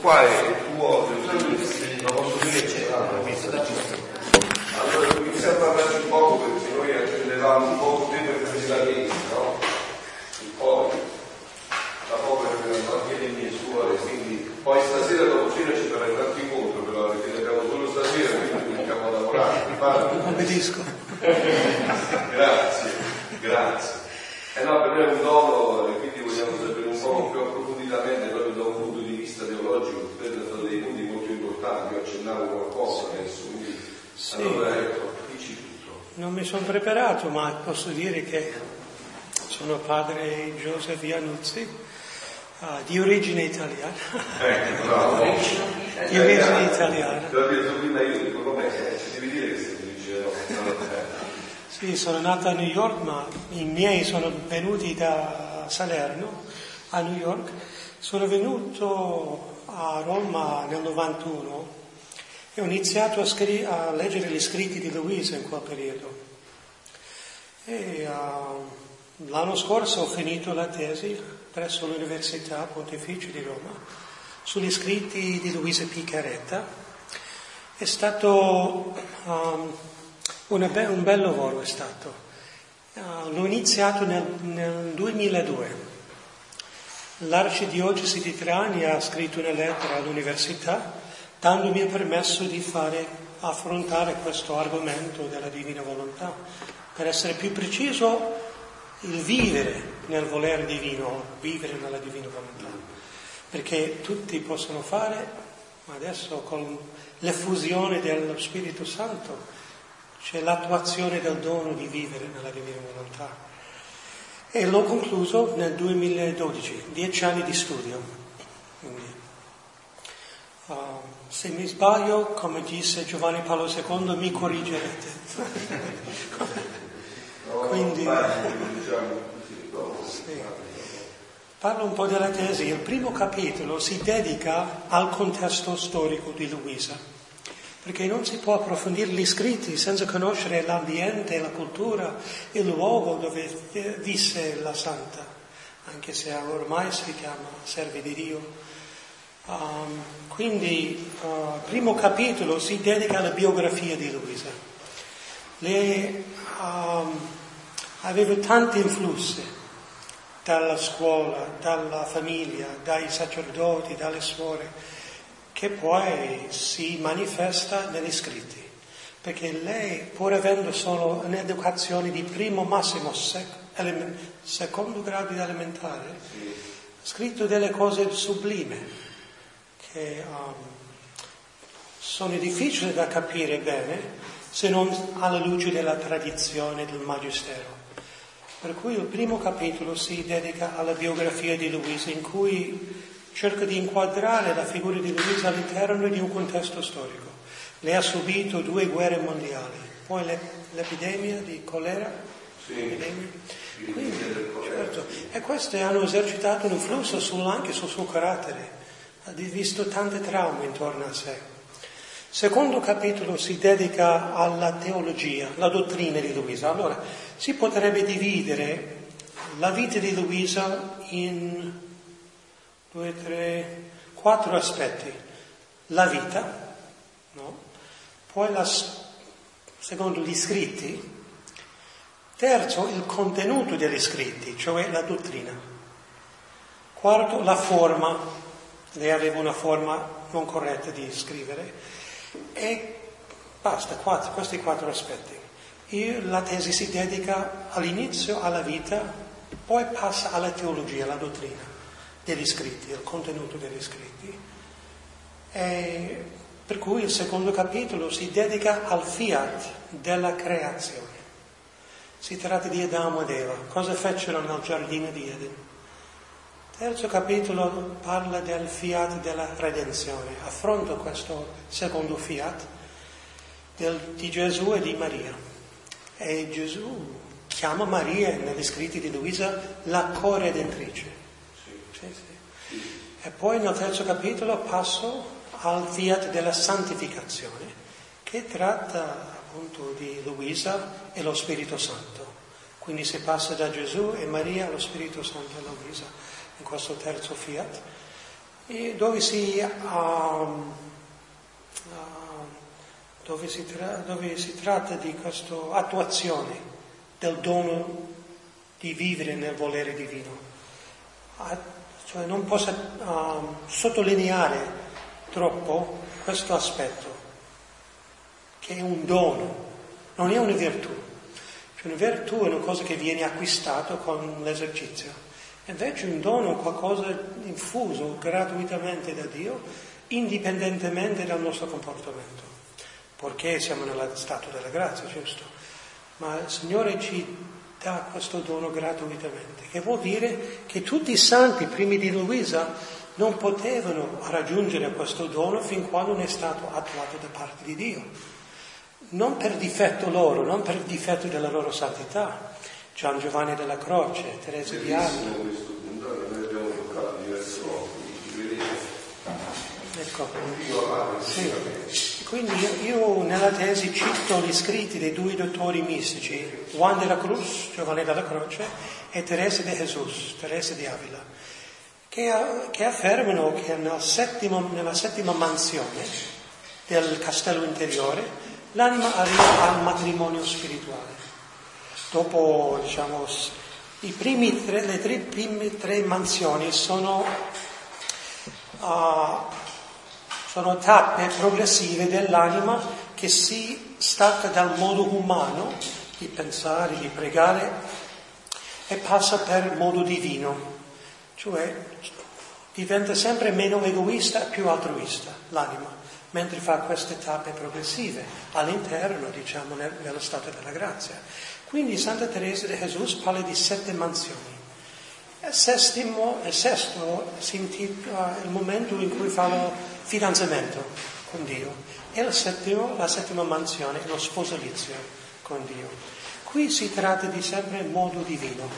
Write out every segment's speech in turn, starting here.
Qua è tuo, lo posso dire? Allora, inizia a parlare un poco perché noi accendevamo un po' prima per la legge, no? E poi, da poco erano anche le mie suore, quindi poi stasera dopo cena ci un altro incontro però, perché ne abbiamo solo stasera, quindi cominciamo a lavorare. Obbedisco. grazie, grazie. Eh no, per me è un dono e quindi vogliamo sapere un po' più approfonditamente proprio da un teologico, credo sono dei punti molto importanti, io accennavo qualcosa adesso, quindi Sì. allora ecco, dici tutto. Non mi sono preparato, ma posso dire che sono padre Joseph Iannuzzi, ah, di origine italiana. Ecco, bravo. Di origine italiana. Te l'ho detto prima io, dico com'è, eh, ci devi dire che sei di origine? Sì, sono nato a New York, ma i miei sono venuti da Salerno a New York. Sono venuto a Roma nel 91 e ho iniziato a, scri- a leggere gli scritti di Luisa in quel periodo. E ah, l'anno scorso ho finito la tesi presso l'Università Pontificia di Roma sugli scritti di Luisa Piccaretta. È stato um, be- un bel lavoro, è stato. Uh, l'ho iniziato nel, nel 2002. L'arcidiocesi di Trani ha scritto una lettera all'università dandomi il permesso di fare, affrontare questo argomento della divina volontà. Per essere più preciso, il vivere nel volere divino, vivere nella divina volontà. Perché tutti possono fare, ma adesso con l'effusione dello Spirito Santo c'è l'attuazione del dono di vivere nella divina volontà. E l'ho concluso nel 2012, dieci anni di studio. Quindi, uh, se mi sbaglio, come disse Giovanni Paolo II, mi corrigerete. Quindi, diciamo sì. Parlo un po' della tesi. Il primo capitolo si dedica al contesto storico di Luisa, perché non si può approfondire gli scritti senza conoscere l'ambiente, la cultura, il luogo dove eh, visse la santa, anche se ormai si chiama serve di Dio. Um, quindi il primo capitolo si dedica alla biografia di Luisa. Lei um, aveva tanti influssi dalla scuola, dalla famiglia, dai sacerdoti, dalle suore, che poi si manifesta negli scritti. Perché lei, pur avendo solo un'educazione di primo massimo sec- element- secondo grado di elementare, ha scritto delle cose sublime che um, sono difficili da capire bene se non alla luce della tradizione del Magistero. Per cui il primo capitolo si dedica alla biografia di Luisa, in cui cerca di inquadrare la figura di Luisa all'interno di un contesto storico. Lei ha subito due guerre mondiali, poi l'ep- l'epidemia di colera, epidemia. Quindi, certo, e queste hanno esercitato un influsso sul- anche sul suo carattere, ha visto tante traume intorno a sé. Secondo capitolo si dedica alla teologia, la dottrina di Luisa. Allora, si potrebbe dividere la vita di Luisa in due, tre, quattro aspetti. La vita, no? poi la, secondo gli scritti, terzo il contenuto degli scritti, cioè la dottrina. Quarto la forma, lei aveva una forma non corretta di scrivere e basta, quattro, questi quattro aspetti. E la tesi si dedica all'inizio alla vita, poi passa alla teologia, alla dottrina degli scritti, al contenuto degli scritti. E per cui il secondo capitolo si dedica al fiat della creazione. Si tratta di Adamo ed Eva, cosa fecero nel giardino di Eden. Terzo capitolo parla del fiat della redenzione, affronta questo secondo fiat del- di Gesù e di Maria. E Gesù chiama Maria negli scritti di Luisa la corredentrice. Sì, sì. E poi nel terzo capitolo passo al fiat della santificazione, che tratta appunto di Luisa e lo Spirito Santo. Quindi si passa da Gesù e Maria allo Spirito Santo e Luisa in questo terzo fiat. dove si, um, uh, dove, si tra- dove si tratta di questa attuazione del dono di vivere nel volere divino. Cioè non posso uh, sottolineare troppo questo aspetto, che è un dono, non è una virtù. Cioè una virtù è una cosa che viene acquistata con l'esercizio. Invece un dono è qualcosa infuso gratuitamente da Dio, indipendentemente dal nostro comportamento, perché siamo nello stato della grazia, giusto? Ma il Signore ci dà questo dono gratuitamente, che vuol dire che tutti i santi primi di Luisa non potevano raggiungere questo dono fin quando non è stato attuato da parte di Dio. Non per difetto loro, non per difetto della loro santità. Gian Giovanni della Croce, Teresa di Ávila. Ecco. Sì. Quindi io, nella tesi cito gli scritti dei due dottori mistici, Juan de la Cruz, Giovanni della Croce, e Teresa de Jesus, Teresa di Avila che, che affermano che nel settimo, nella settima mansione del castello interiore l'anima arriva al matrimonio spirituale. Dopo, diciamo, tre, le tre prime tre mansioni sono, uh, sono tappe progressive dell'anima che si stacca dal modo umano di pensare, di pregare e passa per il modo divino cioè diventa sempre meno egoista e più altruista l'anima, mentre fa queste tappe progressive all'interno, diciamo, nello stato della grazia. Quindi Santa Teresa di Gesù parla di sette mansioni. Il, sestimo, il sesto si intitola il momento in cui fa il fidanzamento con Dio e il settimo, la settima mansione lo sposalizio con Dio. Qui si tratta di sempre il modo divino,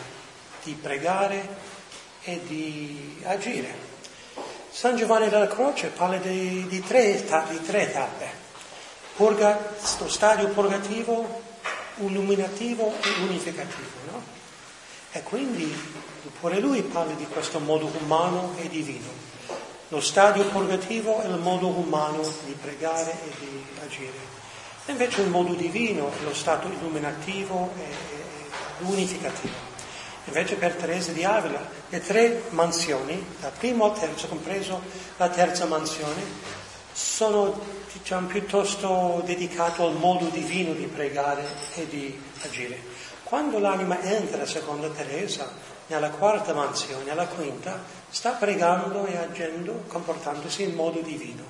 di pregare, e di agire. San Giovanni della Croce parla di, di, tre, di tre, tappe, Purga, stadio purgativo, illuminativo e unificativo. No? E quindi pure lui parla di questo modo umano e divino. Lo stadio purgativo è il modo umano di pregare e di agire. E invece il modo divino è lo stato illuminativo e, e unificativo. Invece per Teresa di Avila le tre mansioni, dal primo al terzo, compreso la terza mansione, sono diciamo, piuttosto dedicate al modo divino di pregare e di agire. Quando l'anima entra, secondo Teresa, nella quarta mansione, nella quinta, sta pregando e agendo, comportandosi in modo divino,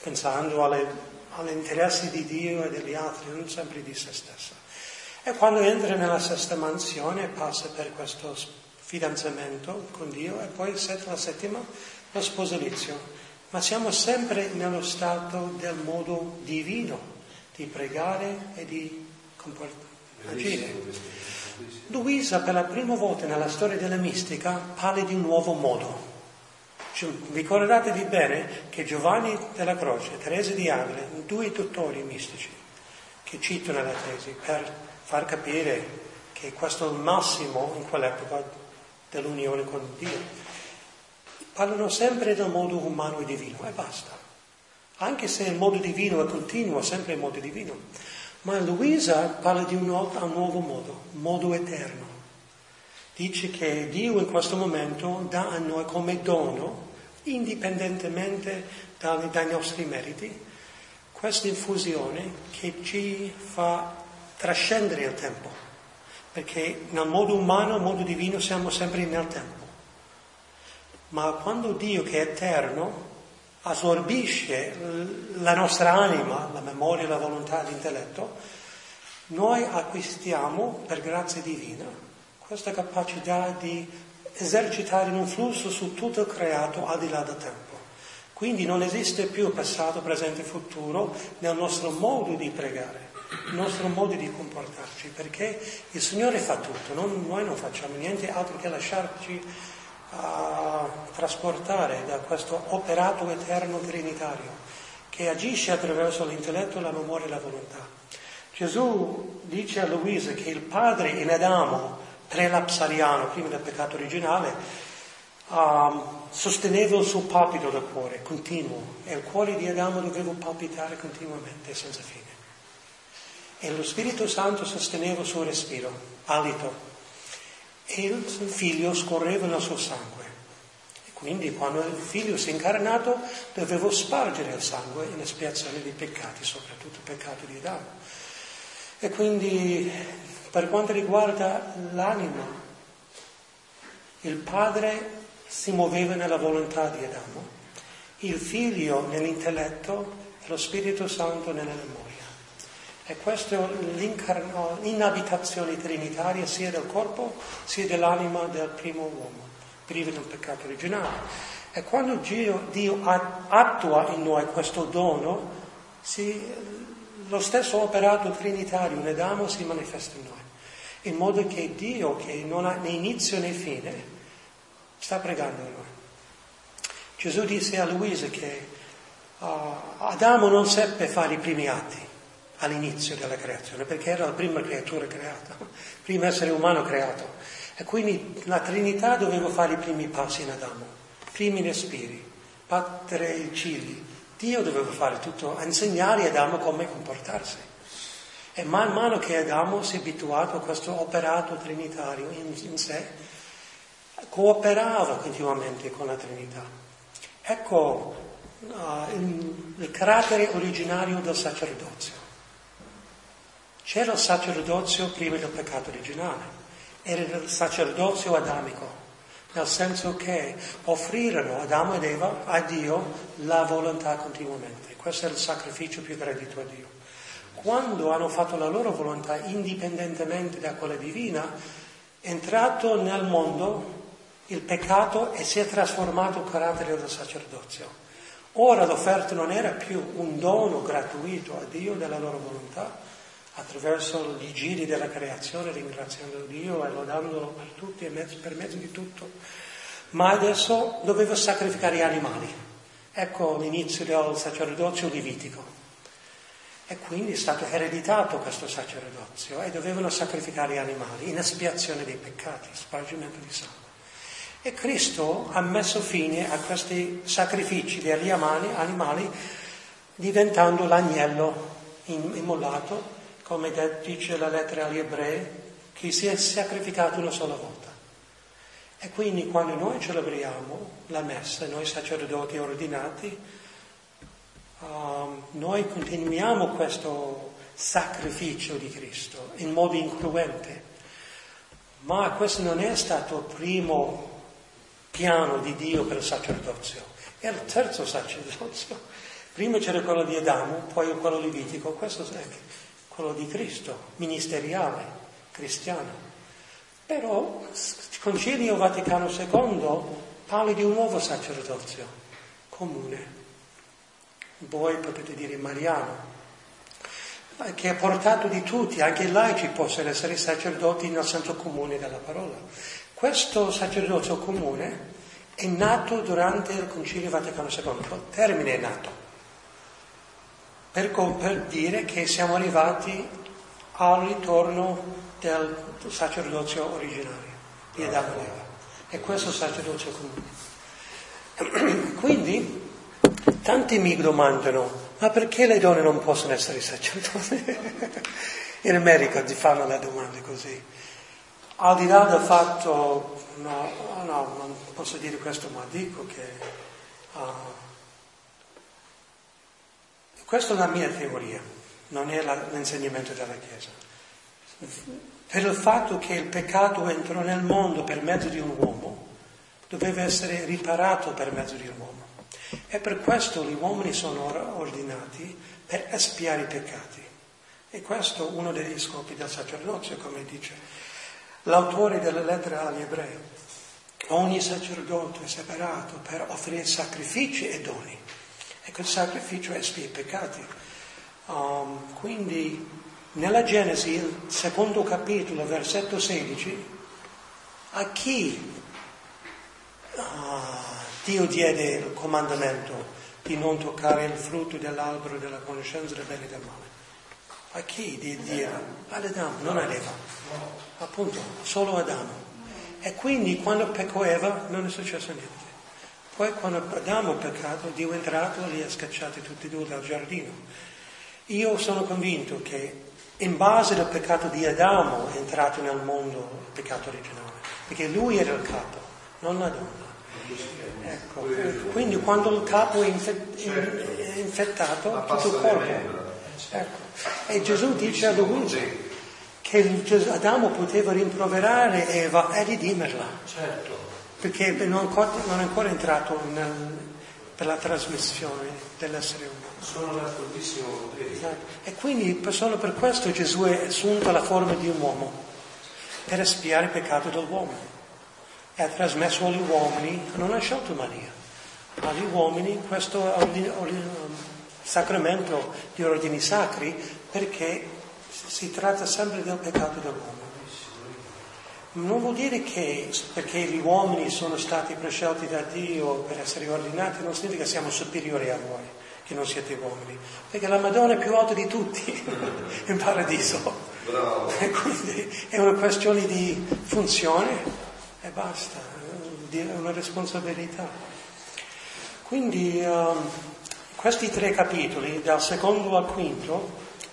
pensando alle, agli interessi di Dio e degli altri, non sempre di se stessa. E quando entra nella sesta mansione passa per questo fidanzamento con Dio e poi la settima lo sposalizio. Ma siamo sempre nello stato del modo divino di pregare e di agire. Luisa per la prima volta nella storia della mistica parla di un nuovo modo. Cioè, ricordatevi bene che Giovanni della Croce e Teresa di Avila, due dottori mistici che citano la tesi per far capire che questo è il massimo in quell'epoca dell'unione con Dio. Parlano sempre del modo umano e divino e basta. Anche se il modo divino è continuo, sempre il modo divino. Ma Luisa parla di un un nuovo modo, modo eterno. Dice che Dio in questo momento dà a noi come dono, indipendentemente dai, dai nostri meriti, questa infusione che ci fa trascendere il tempo, perché nel modo umano, nel modo divino siamo sempre nel tempo. Ma quando Dio che è eterno assorbisce la nostra anima, la memoria, la volontà, l'intelletto, noi acquistiamo per grazia divina questa capacità di esercitare un flusso su tutto il creato al di là del tempo. Quindi non esiste più passato, presente e futuro nel nostro modo di pregare il nostro modo di comportarci, perché il Signore fa tutto, non, noi non facciamo niente altro che lasciarci uh, trasportare da questo operato eterno trinitario che agisce attraverso l'intelletto, la memoria e la volontà. Gesù dice a Luisa che il padre in Adamo, prelapsariano, prima del peccato originale, um, sosteneva il suo palpito del cuore continuo e il cuore di Adamo doveva palpitare continuamente senza fine. E lo Spirito Santo sosteneva il suo respiro, alito, e il figlio scorreva nel suo sangue. E quindi quando il figlio si è incarnato doveva spargere il sangue in espiazione dei peccati, soprattutto il peccato di Adamo. E quindi per quanto riguarda l'anima, il padre si muoveva nella volontà di Adamo, il figlio nell'intelletto e lo Spirito Santo nella memoria. E questa è l'inabitazione trinitaria sia del corpo sia dell'anima del primo uomo, privo del peccato originale. E quando Dio, attua in noi questo dono, si, lo stesso operato trinitario in Adamo si manifesta in noi, in modo che Dio, che non ha né inizio né fine, sta pregando in noi. Gesù disse a Luisa che uh, Adamo non seppe fare i primi atti all'inizio della creazione, perché era la prima creatura creata, il primo essere umano creato. E quindi la Trinità doveva fare i primi passi in Adamo, primi respiri, battere i cigli. Dio doveva fare tutto, insegnare Adamo come comportarsi. E man mano che Adamo si è abituato a questo operato trinitario in, in sé, cooperava continuamente con la Trinità. Ecco uh, il, il carattere originario del sacerdozio. C'era il sacerdozio prima del peccato originale, era il sacerdozio adamico, nel senso che offrirono Adamo ed Eva a Dio la volontà continuamente. Questo è il sacrificio più gradito a Dio. Quando hanno fatto la loro volontà indipendentemente da quella divina, entrato nel mondo il peccato e si è trasformato il carattere del sacerdozio. Ora l'offerta non era più un dono gratuito a Dio della loro volontà, attraverso i giri della creazione, ringraziando Dio e lodandolo per tutti e per mezzo di tutto, ma adesso doveva sacrificare gli animali. Ecco l'inizio del sacerdozio levitico. E quindi è stato ereditato questo sacerdozio e dovevano sacrificare gli animali in espiazione dei peccati, spargimento di sangue. E Cristo ha messo fine a questi sacrifici degli animali diventando l'agnello immolato come dice la lettera agli ebrei, che si è sacrificato una sola volta. E quindi quando noi celebriamo la messa, noi sacerdoti ordinati, um, noi continuiamo questo sacrificio di Cristo in modo incruente. Ma questo non è stato il primo piano di Dio per il sacerdozio, è il terzo sacerdozio. Prima c'era quello di Adamo, poi quello levitico, questo è quello di Cristo, ministeriale, cristiano. Però il Concilio Vaticano II parla di un nuovo sacerdozio comune. Voi potete dire mariano, che è portato di tutti, anche i laici possono essere sacerdoti nel senso comune della parola. Questo sacerdozio comune è nato durante il Concilio Vaticano II, il termine è nato per, per dire che siamo arrivati al ritorno del sacerdozio originario di Adamo e Eva. E questo sacerdozio comune. Quindi tanti mi domandano, ma perché le donne non possono essere sacerdoti? In America ti fanno le domande così. Al di là del fatto, no, no, non posso dire questo, ma dico che uh, questa è la mia teoria, non è la, l'insegnamento della Chiesa. Per il fatto che il peccato entrò nel mondo per mezzo di un uomo, doveva essere riparato per mezzo di un uomo. E per questo gli uomini sono ordinati per espiare i peccati. E questo è uno degli scopi del sacerdozio, come dice l'autore della lettera agli ebrei. Ogni sacerdote è separato per offrire sacrifici e doni. Ecco, il sacrificio espia i peccati. Um, quindi nella Genesi, il secondo capitolo, versetto 16, a chi uh, Dio diede il comandamento di non toccare il frutto dell'albero della conoscenza del bene e del male? A chi di dire? Ad Adamo, non ad Eva. Appunto, solo Adamo. E quindi quando peccò Eva non è successo niente. Poi quando Adamo ha peccato, Dio è entrato e li ha scacciati tutti e due dal giardino. Io sono convinto che in base al peccato di Adamo è entrato nel mondo il peccato originale, perché lui era il capo, non la donna. Ecco, quindi quando il capo è, infettato, tutto il corpo. Ecco. E Gesù dice a Luisa che Adamo poteva rimproverare Eva e ridimerla. Certo. Perché non, è ancora entrato nel, per la trasmissione dell'essere umano. Sono d'accordissimo con te. Esatto. E quindi solo per questo Gesù è assunto la forma di un uomo, per espiare il peccato dell'uomo. E ha trasmesso agli uomini, non ha scelto Maria, agli uomini questo sacramento di ordini sacri perché si tratta sempre del peccato dell'uomo. Non vuol dire che perché gli uomini sono stati prescelti da Dio per essere ordinati, non significa che siamo superiori a voi, che non siete uomini, perché la Madonna è più alta di tutti in paradiso. Bravo. E quindi è una questione di funzione e basta, è una responsabilità. Quindi um, questi tre capitoli, dal secondo al quinto,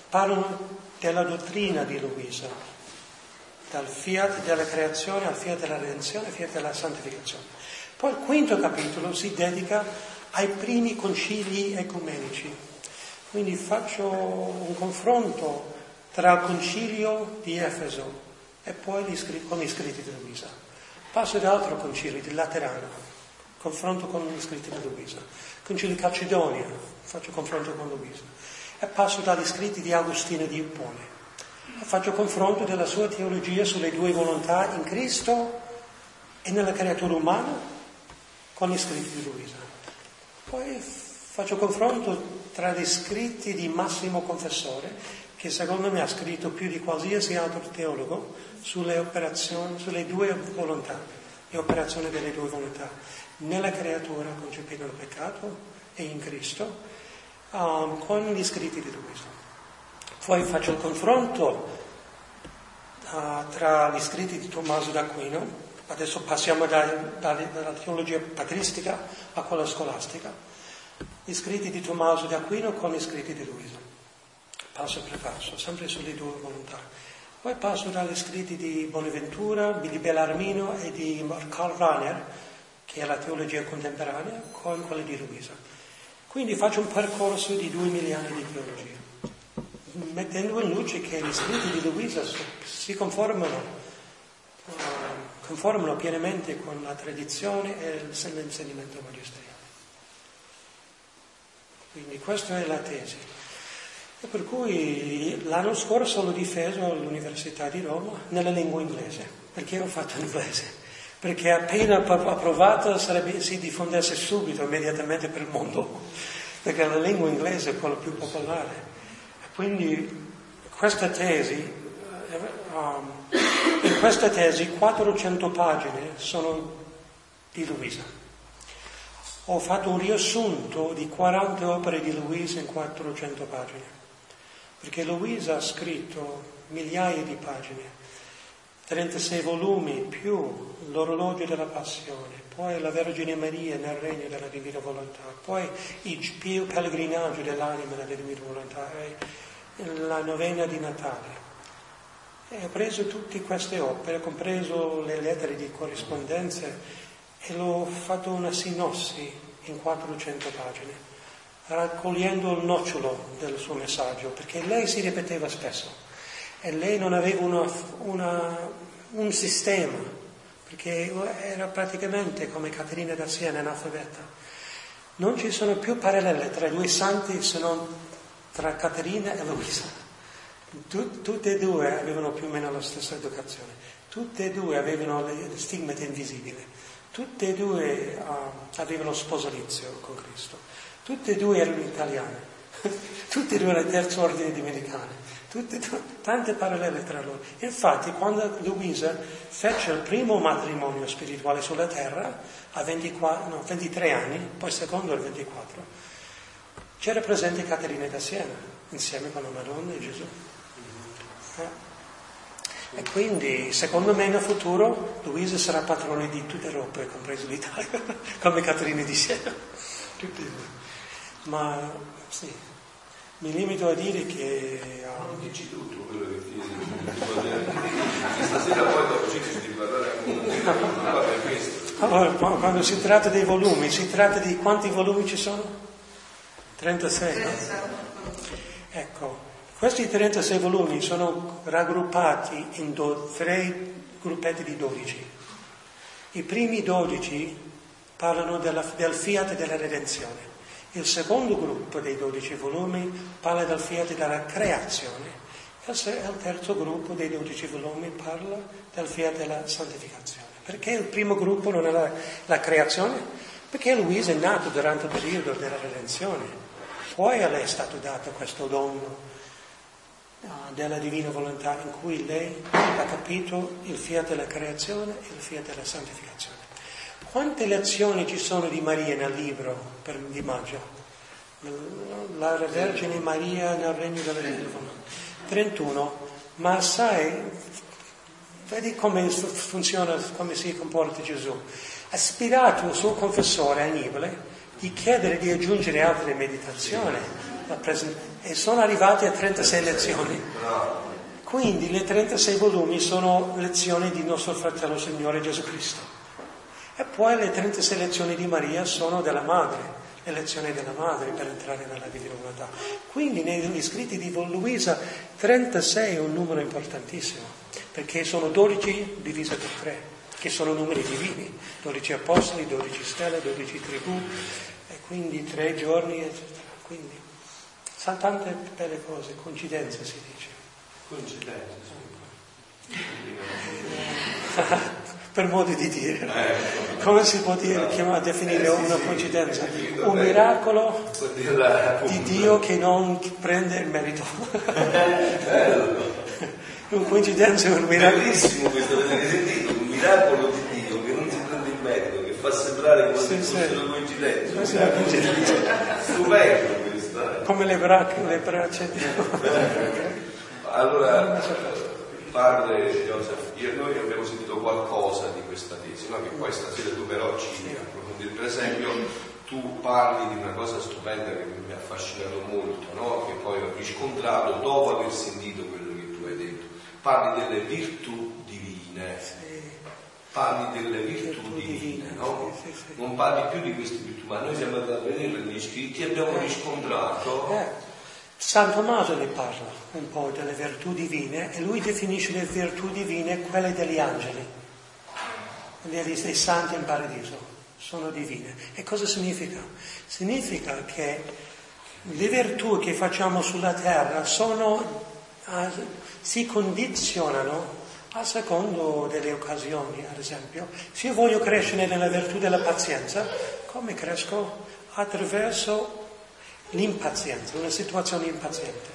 parlano della dottrina di Luisa, dal fiat della creazione al fiat della redenzione, al fiat della santificazione. Poi il quinto capitolo si dedica ai primi concili ecumenici. Quindi faccio un confronto tra il concilio di Efeso e poi gli con gli scritti di Luisa. Passo ad altro concilio, di Laterano, confronto con gli scritti di Luisa. Concilio di Calcedonia, faccio confronto con Luisa e passo dagli scritti di Agostino di Ippone. Faccio confronto della sua teologia sulle due volontà in Cristo e nella creatura umana con gli scritti di Luisa. Poi faccio confronto tra gli scritti di Massimo Confessore, che secondo me ha scritto più di qualsiasi altro teologo sulle sulle due volontà, le operazioni delle due volontà, nella creatura concepita nel peccato e in Cristo, um, con gli scritti di Luisa. Poi faccio il confronto uh, tra gli scritti di Tommaso d'Aquino, adesso passiamo da, da, dalla teologia patristica a quella scolastica, gli scritti di Tommaso d'Aquino con gli scritti di Luisa, passo per passo, sempre sulle due volontà. Poi passo dagli scritti di Bonaventura, di Bellarmino e di Karl Rahner, che è la teologia contemporanea, con quelli di Luisa. Quindi faccio un percorso di due milioni di teologia, mettendo in luce che gli scritti di Luisa si conformano, uh, conformano pienamente con la tradizione e l'insegnamento magisteriale. Quindi questa è la tesi. E per cui l'anno scorso l'ho difeso all'Università di Roma nella lingua inglese, perché ho fatto inglese perché appena approvato sarebbe, si diffondesse subito, immediatamente per il mondo, perché la lingua inglese è quella più popolare. Quindi questa tesi, um, in questa tesi 400 pagine sono di Luisa. Ho fatto un riassunto di 40 opere di Luisa in 400 pagine, perché Luisa ha scritto migliaia di pagine 36 volumi più l'orologio della passione, poi la Vergine Maria nel regno della divina volontà, poi il pellegrinaggio dell'anima nella divina volontà, la novena di Natale. E ho preso tutte queste opere, compreso le lettere di corrispondenza, e l'ho fatto una sinossi in 400 pagine, raccogliendo il nocciolo del suo messaggio, perché lei si ripeteva spesso. E lei non aveva una, una, un sistema, perché era praticamente come Caterina da Siena, analfabeta. Non ci sono più parallele tra i due santi se non tra Caterina e Luisa. Tut, tutte e due avevano più o meno la stessa educazione, tutte e due avevano le stigmate invisibili, tutte e due uh, avevano sposalizio con Cristo, tutte e due erano italiane, tutte e due erano terzo ordine domenicale tutte, tante parallele tra loro. Infatti, quando Luisa fece il primo matrimonio spirituale sulla terra, a 24, no, 23 anni, poi secondo il 24, c'era presente Caterina da Siena, insieme con la Madonna e Gesù. Eh? E quindi, secondo me, nel futuro Luisa sarà padrone di tutta Europa, compreso l'Italia, come Caterina di Siena. Ma sì, mi limito a dire che... Non dici tutto quello che ti Stasera poi dopo ci di parlare questo. Allora, quando si tratta dei volumi, si tratta di quanti volumi ci sono? 36, no? Ecco, questi 36 volumi sono raggruppati in do, tre gruppetti di 12. I primi 12 parlano della, del fiat della redenzione. Il secondo gruppo dei 12 volumi parla del fiat della creazione e il terzo gruppo dei 12 volumi parla del fiat della santificazione. Perché il primo gruppo non è la, la creazione? Perché Luisa è nato durante il periodo della redenzione. Poi a lei è stato dato questo dono uh, della divina volontà in cui lei ha capito il fiat della creazione e il fiat della santificazione. Quante lezioni ci sono di Maria nel libro per, di Maggio? La Vergine Maria nel regno della Divina 31. Ma sai, vedi come funziona, come si comporta Gesù. Ha ispirato il suo confessore Annibale di chiedere di aggiungere altre meditazioni e sono arrivati a 36 lezioni. Quindi le 36 volumi sono lezioni di nostro fratello Signore Gesù Cristo. E poi le 36 lezioni di Maria sono della madre, le lezioni della madre per entrare nella divina volontà. Quindi negli scritti di Luisa 36 è un numero importantissimo, perché sono 12 divise per 3, che sono numeri divini, 12 apostoli, 12 stelle, 12 tribù, e quindi tre giorni, eccetera. Quindi sono tante belle cose, coincidenze si dice. Coincidenze, sì. per modo di dire. Come si può dire, chiamare, definire una coincidenza? Un miracolo di Dio che non prende il merito. Una coincidenza è un miracolo. Bellissimo questo, avete sentito? Un miracolo di Dio che non si prende il merito, che fa sembrare come se fosse una coincidenza. Stupendo questo. Eh. Come le braccia, le braccia di Allora, padre Joseph, io, noi abbiamo sentito qualcosa di questa tesi, no? che poi stasera tu però ci approfondire. Per esempio, tu parli di una cosa stupenda che mi ha affascinato molto, no? che poi ho riscontrato dopo aver sentito quello che tu hai detto. Parli delle virtù divine. Parli delle virtù divine, no? Non parli più di queste virtù, ma noi siamo andati a vedere negli scritti e abbiamo riscontrato eh. San Tommaso ne parla un po' delle virtù divine e lui definisce le virtù divine quelle degli angeli, dei santi in paradiso, sono divine. E cosa significa? Significa che le virtù che facciamo sulla terra sono, si condizionano a secondo delle occasioni, ad esempio. Se io voglio crescere nella virtù della pazienza, come cresco? Attraverso l'impazienza, una situazione impaziente,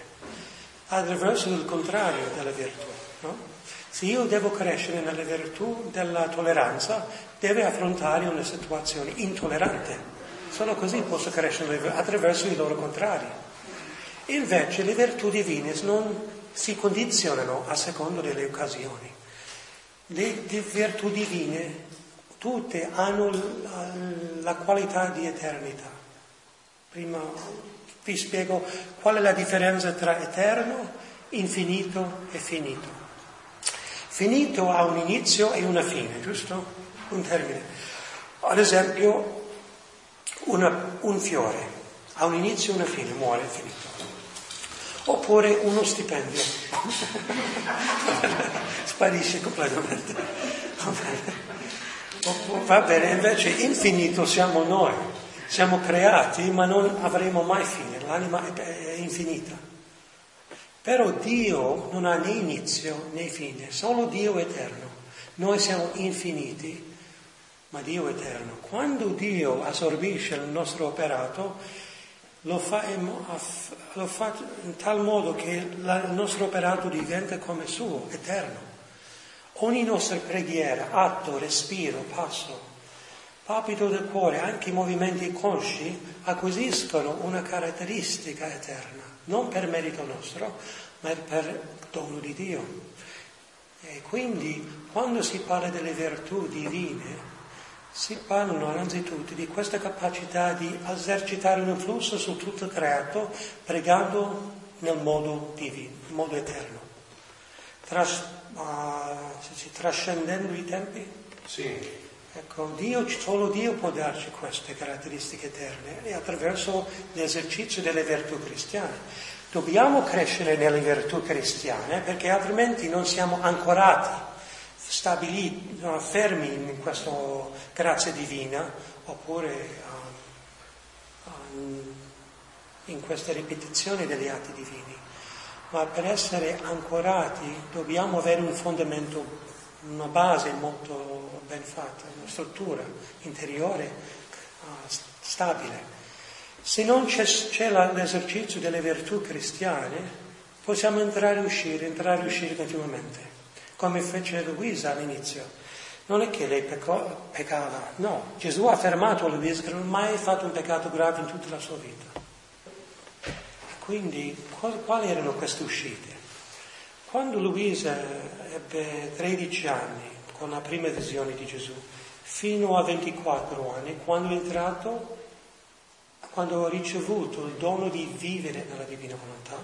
attraverso il contrario della virtù. No? Se io devo crescere nella virtù della tolleranza, deve affrontare una situazione intollerante. Solo così posso crescere attraverso i loro contrari. Invece le virtù divine non si condizionano a secondo delle occasioni. Le virtù divine tutte hanno la qualità di eternità. Prima vi spiego qual è la differenza tra eterno, infinito e finito. Finito ha un inizio e una fine, giusto? Un termine. Ad esempio, una, un fiore ha un inizio e una fine, muore, è finito. Oppure uno stipendio. Sparisce completamente. Va bene, invece infinito siamo noi. Siamo creati ma non avremo mai fine, l'anima è infinita. Però Dio non ha né inizio né fine, solo Dio eterno. Noi siamo infiniti, ma Dio eterno. Quando Dio assorbisce il nostro operato, lo fa, lo fa in tal modo che il nostro operato diventa come suo, eterno. Ogni nostra preghiera, atto, respiro, passo, palpito del cuore, anche i movimenti consci acquisiscono una caratteristica eterna, non per merito nostro, ma per dono di Dio. E quindi quando si parla delle virtù divine, si parlano innanzitutto di questa capacità di esercitare un influsso su tutto il creato pregando nel modo divino, in modo eterno, Tras, uh, trascendendo i tempi. Sì. Ecco, Dio, solo Dio può darci queste caratteristiche eterne e attraverso l'esercizio delle virtù cristiane. Dobbiamo crescere nelle virtù cristiane perché altrimenti non siamo ancorati, stabiliti, fermi in questa grazia divina oppure um, um, in queste ripetizioni degli atti divini. Ma per essere ancorati dobbiamo avere un fondamento, una base molto ben fatta, una struttura interiore uh, stabile. Se non c'è, c'è l'esercizio delle virtù cristiane, possiamo entrare e uscire, entrare e uscire continuamente, come fece Luisa all'inizio. Non è che lei peccò, peccava, no, Gesù ha affermato a Luisa che non ha mai fatto un peccato grave in tutta la sua vita. Quindi quali erano queste uscite? Quando Luisa ebbe 13 anni con la prima visione di Gesù, fino a 24 anni, quando è entrato quando ho ricevuto il dono di vivere nella divina volontà,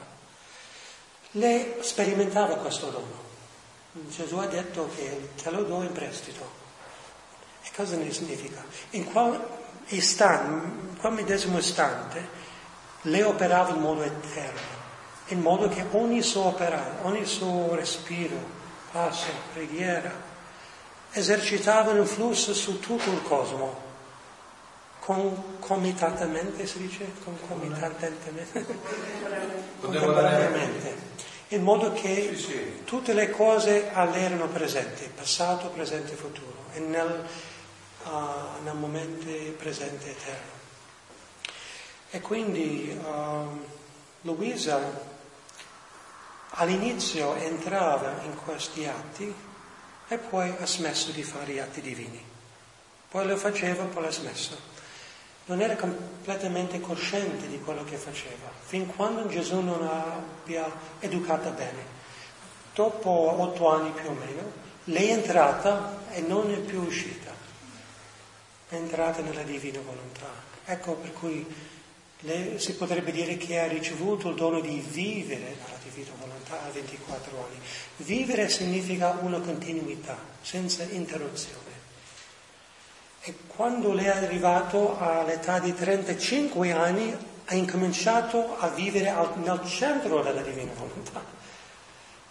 lei sperimentava questo dono. Gesù ha detto che te lo do in prestito. E cosa ne significa? In quel, istante, in quel medesimo istante lei operava in modo eterno, in modo che ogni suo operare, ogni suo respiro, passo, preghiera, esercitava un influsso su tutto il cosmo. Concomitantemente si dice? Concomitantemente. Contemporaneamente. In modo che tutte le cose erano presenti passato, presente e futuro e nel, uh, nel momento presente eterno. E quindi uh, Luisa all'inizio entrava in questi atti e poi ha smesso di fare gli atti divini poi lo faceva poi l'ha smesso non era completamente cosciente di quello che faceva, fin quando Gesù non abbia educata bene. Dopo otto anni più o meno, lei è entrata e non è più uscita, è entrata nella divina volontà. Ecco per cui si potrebbe dire che ha ricevuto il dono di vivere nella divina volontà a 24 anni. Vivere significa una continuità, senza interruzione. E quando lei è arrivato all'età di 35 anni ha incominciato a vivere al, nel centro della divina volontà.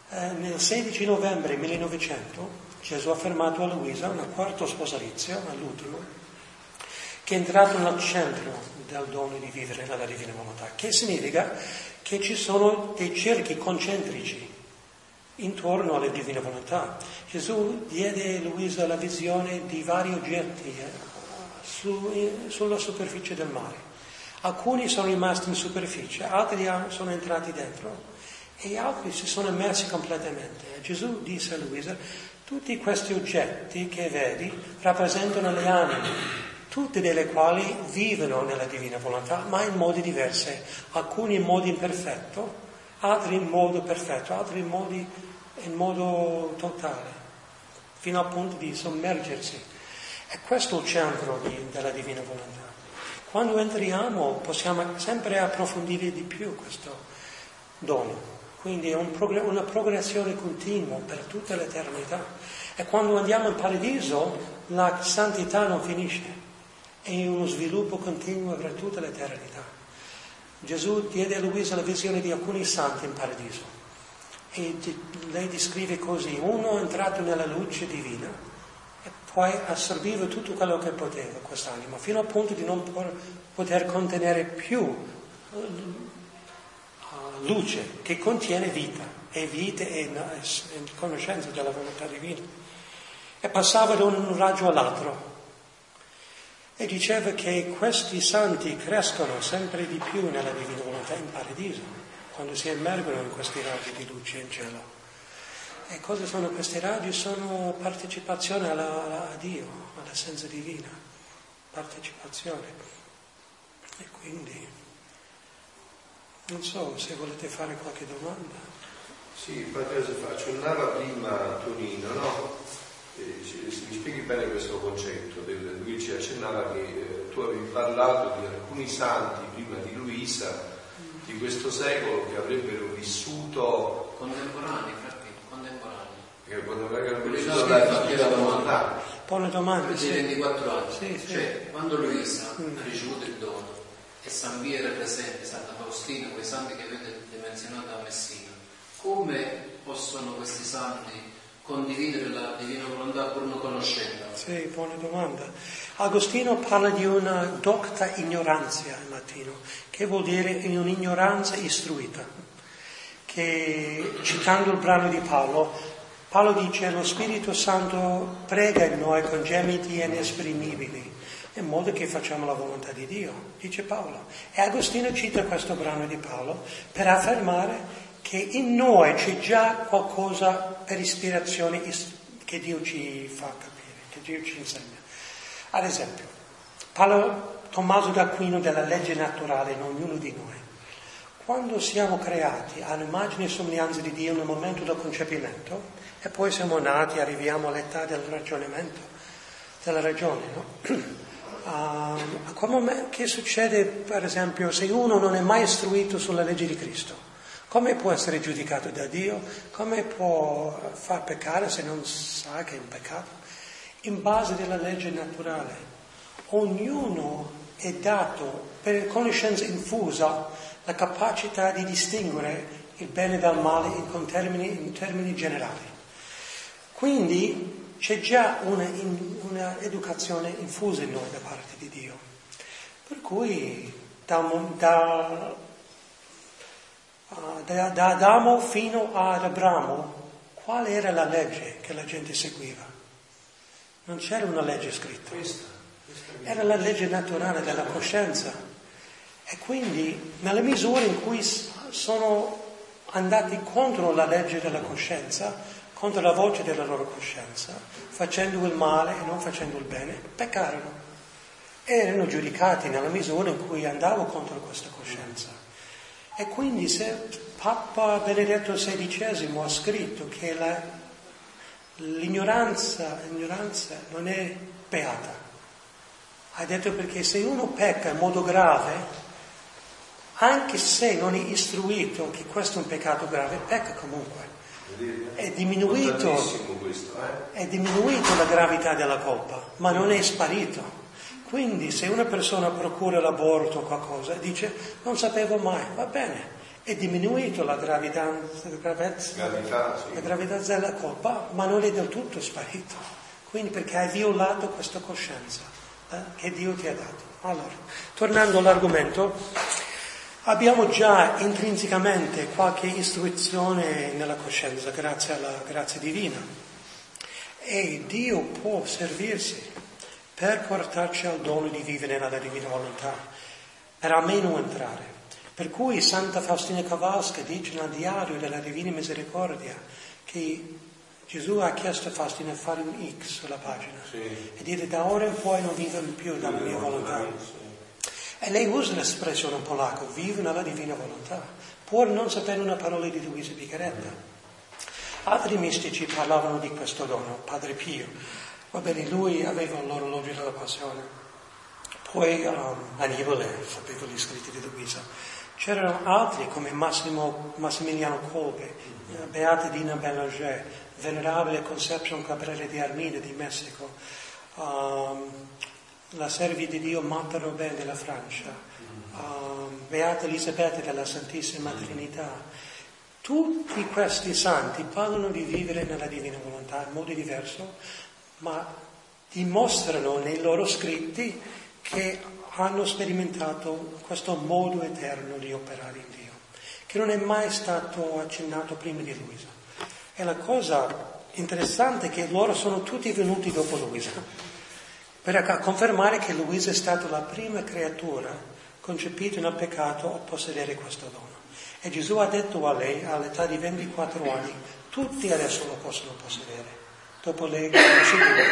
Eh, nel 16 novembre 1900 Gesù ha affermato a Luisa, una quarta sposalizio, all'ultimo, che è entrato nel centro del dono di vivere nella divina volontà, che significa che ci sono dei cerchi concentrici intorno alla divina volontà. Gesù diede a Luisa la visione di vari oggetti eh, su, eh, sulla superficie del mare. Alcuni sono rimasti in superficie, altri sono entrati dentro e altri si sono immersi completamente. Gesù disse a Luisa, tutti questi oggetti che vedi rappresentano le anime, tutte delle quali vivono nella divina volontà, ma in modi diversi, alcuni in modo imperfetto, altri in modo perfetto, altri in modi in modo totale, fino al punto di sommergersi. E questo è il centro di, della divina volontà. Quando entriamo possiamo sempre approfondire di più questo dono. Quindi è un progr- una progressione continua per tutta l'eternità. E quando andiamo in paradiso la santità non finisce, è uno sviluppo continuo per tutta l'eternità. Gesù diede a Luisa la visione di alcuni santi in paradiso e lei descrive così, uno è entrato nella luce divina e poi assorbiva tutto quello che poteva quest'anima, fino al punto di non poter contenere più eh, luce che contiene vita, e vita e conoscenza della volontà divina. E passava da un raggio all'altro e diceva che questi santi crescono sempre di più nella divina volontà in paradiso quando si immergono in questi raggi di luce in cielo. E cosa sono questi raggi? Sono partecipazione alla, alla, a Dio, all'essenza divina, partecipazione. E quindi non so se volete fare qualche domanda. Sì, Padre Giuseppe, accennava prima Tonino, no? Ci, mi spieghi bene questo concetto, del, lui ci accennava che eh, tu avevi parlato di alcuni santi prima di Luisa di questo secolo che avrebbero vissuto contemporanei, fratelli, contemporanei. Che avrebbero vissuto la Chiesa lontana. Pone domande. Sì. 24 anni. Sì, sì. Cioè, quando Luisa mm. ha ricevuto il dono e San Via era presente, Santa Faustina, quei santi che avete menzionato a Messina, come possono questi santi condividere la divina volontà pur non conoscendola? Sì, buona domanda. Agostino parla di una docta ignoranza in latino, che vuol dire un'ignoranza istruita, che citando il brano di Paolo, Paolo dice lo Spirito Santo prega in noi con gemiti inesprimibili, in modo che facciamo la volontà di Dio, dice Paolo. E Agostino cita questo brano di Paolo per affermare che in noi c'è già qualcosa per ispirazione che Dio ci fa capire, che Dio ci insegna. Ad esempio, Paolo Tommaso d'Aquino della legge naturale in ognuno di noi. Quando siamo creati all'immagine e somiglianza di Dio nel momento del concepimento e poi siamo nati, arriviamo all'età del ragionamento, della ragione, no? Uh, che succede, per esempio, se uno non è mai istruito sulla legge di Cristo? Come può essere giudicato da Dio? Come può far peccare se non sa che è un peccato? In base alla legge naturale, ognuno è dato per conoscenza infusa la capacità di distinguere il bene dal male in termini, in termini generali. Quindi c'è già un'educazione infusa in noi da parte di Dio. Per cui da, da da, da Adamo fino ad Abramo, qual era la legge che la gente seguiva? Non c'era una legge scritta, era la legge naturale della coscienza. E quindi nella misura in cui sono andati contro la legge della coscienza, contro la voce della loro coscienza, facendo il male e non facendo il bene, peccarono. Erano giudicati nella misura in cui andavo contro questa coscienza. E quindi se Papa Benedetto XVI ha scritto che la, l'ignoranza, l'ignoranza non è beata, ha detto perché se uno pecca in modo grave, anche se non è istruito che questo è un peccato grave, pecca comunque. È diminuito, eh? è diminuito la gravità della colpa, ma non è sparito. Quindi se una persona procura l'aborto o qualcosa, dice non sapevo mai, va bene, è diminuito la gravidanza, la gravezza, Gravità, sì. la gravidanza della colpa, ma non è del tutto sparito. Quindi perché hai violato questa coscienza eh, che Dio ti ha dato. Allora, tornando all'argomento, abbiamo già intrinsecamente qualche istruzione nella coscienza grazie alla grazia divina e Dio può servirsi per portarci al dono di vivere nella divina volontà, per almeno entrare. Per cui Santa Faustina Kowalska dice nel diario della Divina Misericordia che Gesù ha chiesto a Faustina di fare un X sulla pagina sì. e dire da ora in poi non vivo più dalla mia volontà. E lei usa l'espressione in polacco, vive nella divina volontà, pur non sapere una parola di Luisa Picaretta. Altri mistici parlavano di questo dono, Padre Pio. Va bene, lui aveva l'orologio della passione. Poi um, Annibale sapeva gli scritti di Luisa. C'erano altri come Massimo, Massimiliano Kolbe, Beata Dina Belanger, Venerabile Conception Cabrera di Armida di Messico, um, la Servi di Dio Marta Robin della Francia, um, Beata Elisabetta della Santissima Trinità. Tutti questi santi parlano di vivere nella divina volontà in modo diverso, ma dimostrano nei loro scritti che hanno sperimentato questo modo eterno di operare in Dio, che non è mai stato accennato prima di Luisa. E la cosa interessante è che loro sono tutti venuti dopo Luisa, per confermare che Luisa è stata la prima creatura concepita nel peccato a possedere questo dono. E Gesù ha detto a lei, all'età di 24 anni, tutti adesso lo possono possedere dopo le guerre civili,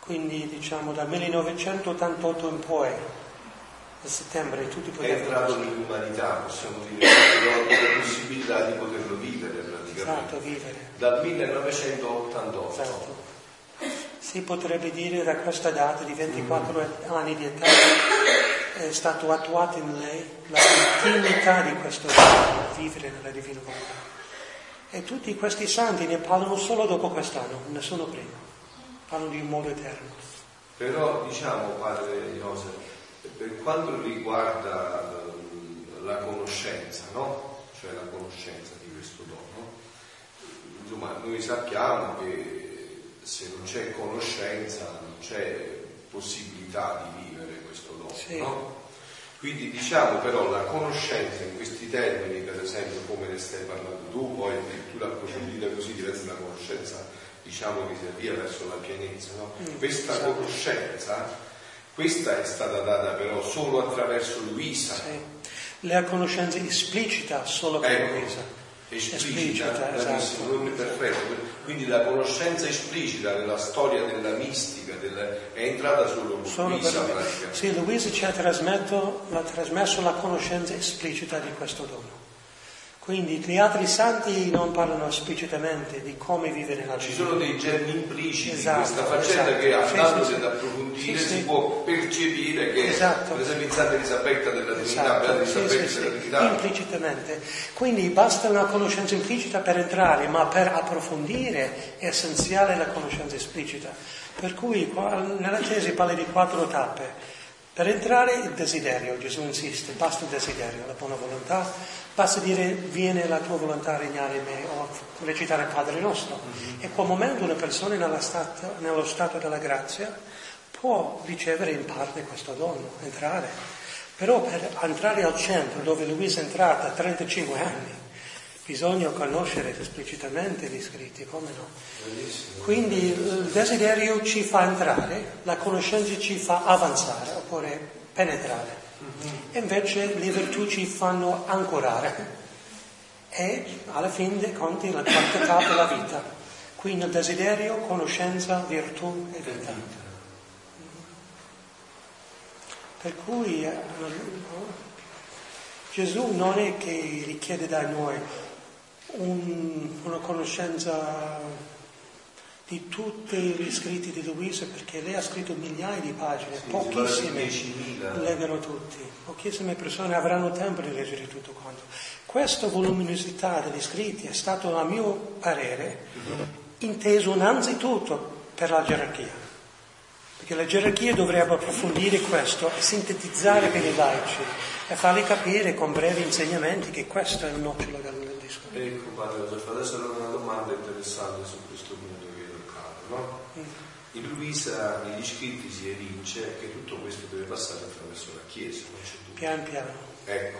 quindi diciamo dal 1988 in poi, a settembre tutti potevano... È entrato nell'umanità, possiamo dire, la possibilità di poterlo vivere Esatto, vivere. Dal 1988. Esatto. Si potrebbe dire da questa data di 24 mm. anni di età è stato attuato in lei la continuità di questo vivere nella divina volontà. E tutti questi santi ne parlano solo dopo quest'anno, nessuno prima. Parlano di un modo eterno. Però diciamo, padre Joseph, per quanto riguarda ehm, la conoscenza, no? Cioè la conoscenza di questo dono, insomma, noi sappiamo che se non c'è conoscenza non c'è possibilità di vivere questo dono, sì. no? Quindi diciamo però la conoscenza in questi termini, per esempio come ne stai parlando tu, poi addirittura approfondita così diventa una conoscenza diciamo che si avvia verso la pienezza, no? mm, questa esatto. conoscenza, questa è stata data però solo attraverso Luisa. Sì. La conoscenza esplicita solo per ecco. Luisa esplicita, esatto. perfetto. Quindi la conoscenza esplicita della storia della mistica della, è entrata solo Luisa. Per... Sì, Luisa ci ha trasmesso la conoscenza esplicita di questo dono. Quindi gli altri santi non parlano esplicitamente di come vivere nella vita. Ci sono dei germi impliciti esatto, in questa faccenda esatto. che andando sì, ad approfondire sì, si sì. può percepire che esatto. per esempio in Santa Elisabetta della Divinità, esatto. Elisabetta sì, della Divinità. Implicitamente. Quindi basta una conoscenza implicita per entrare, ma per approfondire è essenziale la conoscenza esplicita. Per cui nella tesi parla di quattro tappe. Per entrare il desiderio, Gesù insiste, basta il desiderio, la buona volontà, basta dire viene la tua volontà a regnare in me o recitare il Padre nostro. Mm-hmm. E quel momento una persona nello stato, nello stato della grazia può ricevere in parte questo dono, entrare. Però per entrare al centro dove Luisa è entrata a 35 anni, bisogna conoscere esplicitamente gli scritti, come no? Quindi il desiderio ci fa entrare, la conoscenza ci fa avanzare oppure penetrare. E invece le virtù ci fanno ancorare. E alla fine dei conti la quantità della vita. Quindi il desiderio, conoscenza, virtù e vita. Per cui eh, Gesù non è che richiede da noi un, una conoscenza di tutti gli scritti di Luisa perché lei ha scritto migliaia di pagine, sì, pochissime leggono tutti, pochissime persone avranno tempo di leggere tutto quanto. Questa voluminosità degli scritti è stato, a mio parere, inteso innanzitutto per la gerarchia, perché la gerarchia dovrebbe approfondire questo e sintetizzare per i laici e farli capire con brevi insegnamenti che questo è il nocciolo del discorso. Ecco, padre adesso ho una domanda interessante su questo punto no? In Luisa, negli scritti si evince che tutto questo deve passare attraverso la Chiesa, non c'è dubbio. Pian piano. Ecco,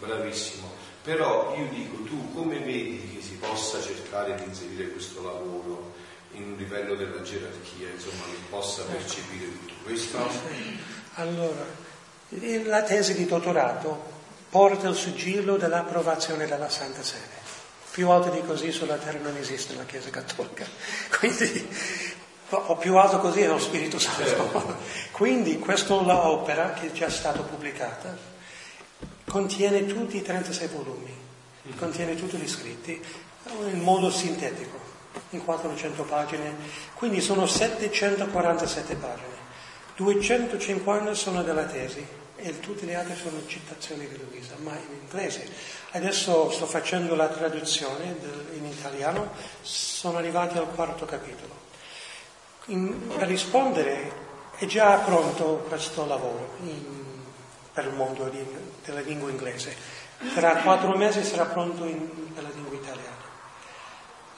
bravissimo. Però io dico, tu come vedi che si possa cercare di inserire questo lavoro in un livello della gerarchia, insomma, che possa ecco. percepire tutto questo? Allora, la tesi di dottorato porta il sigillo dell'approvazione della Santa Sede. Più alto di così sulla terra non esiste la Chiesa Cattolica. Quindi, più alto così è lo Spirito Santo. Quindi questa opera, che è già stata pubblicata, contiene tutti i 36 volumi, contiene tutti gli scritti in modo sintetico, in 400 pagine, quindi sono 747 pagine, 250 sono della tesi, e tutte le altre sono citazioni di Luisa, ma in inglese. Adesso sto facendo la traduzione in italiano, sono arrivati al quarto capitolo. In, per rispondere è già pronto questo lavoro in, per il mondo di, della lingua inglese. Tra quattro mesi sarà pronto in, per la lingua italiana.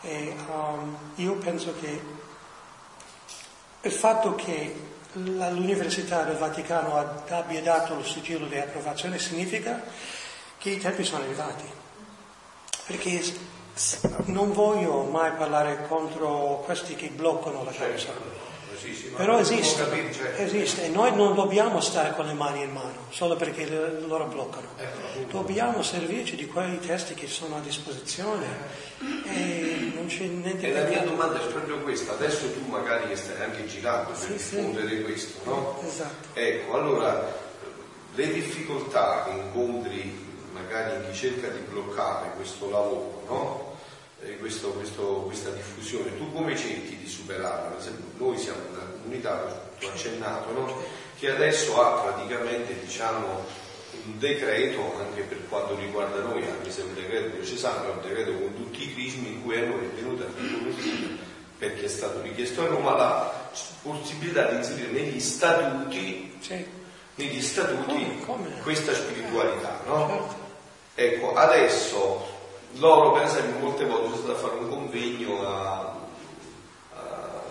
E, um, io penso che il fatto che l'Università del Vaticano abbia dato il sigillo di approvazione significa che i tempi sono arrivati. Perché non voglio mai parlare contro questi che bloccano la Però esiste, esiste e noi non dobbiamo stare con le mani in mano solo perché loro bloccano. Ecco, dobbiamo servirci di quei testi che sono a disposizione e non c'è niente E la mia domanda è proprio questa, adesso tu magari stai anche girando per sì, diffondere questo, no? Esatto. Ecco, allora le difficoltà che incontri magari in chi cerca di bloccare questo lavoro, no? Eh, questo, questo, questa diffusione, tu come cerchi di superarla? Per esempio, noi siamo una comunità, tu accennato, no? che adesso ha praticamente diciamo, un decreto anche per quanto riguarda noi, anche se è un decreto diocesano, è un decreto con tutti i crismi in cui a noi è venuta perché è stato richiesto a Roma la possibilità di inserire negli statuti, sì. negli statuti come, come? questa spiritualità. No? Certo. Ecco, adesso loro per esempio molte volte sono stato a fare un convegno a, a,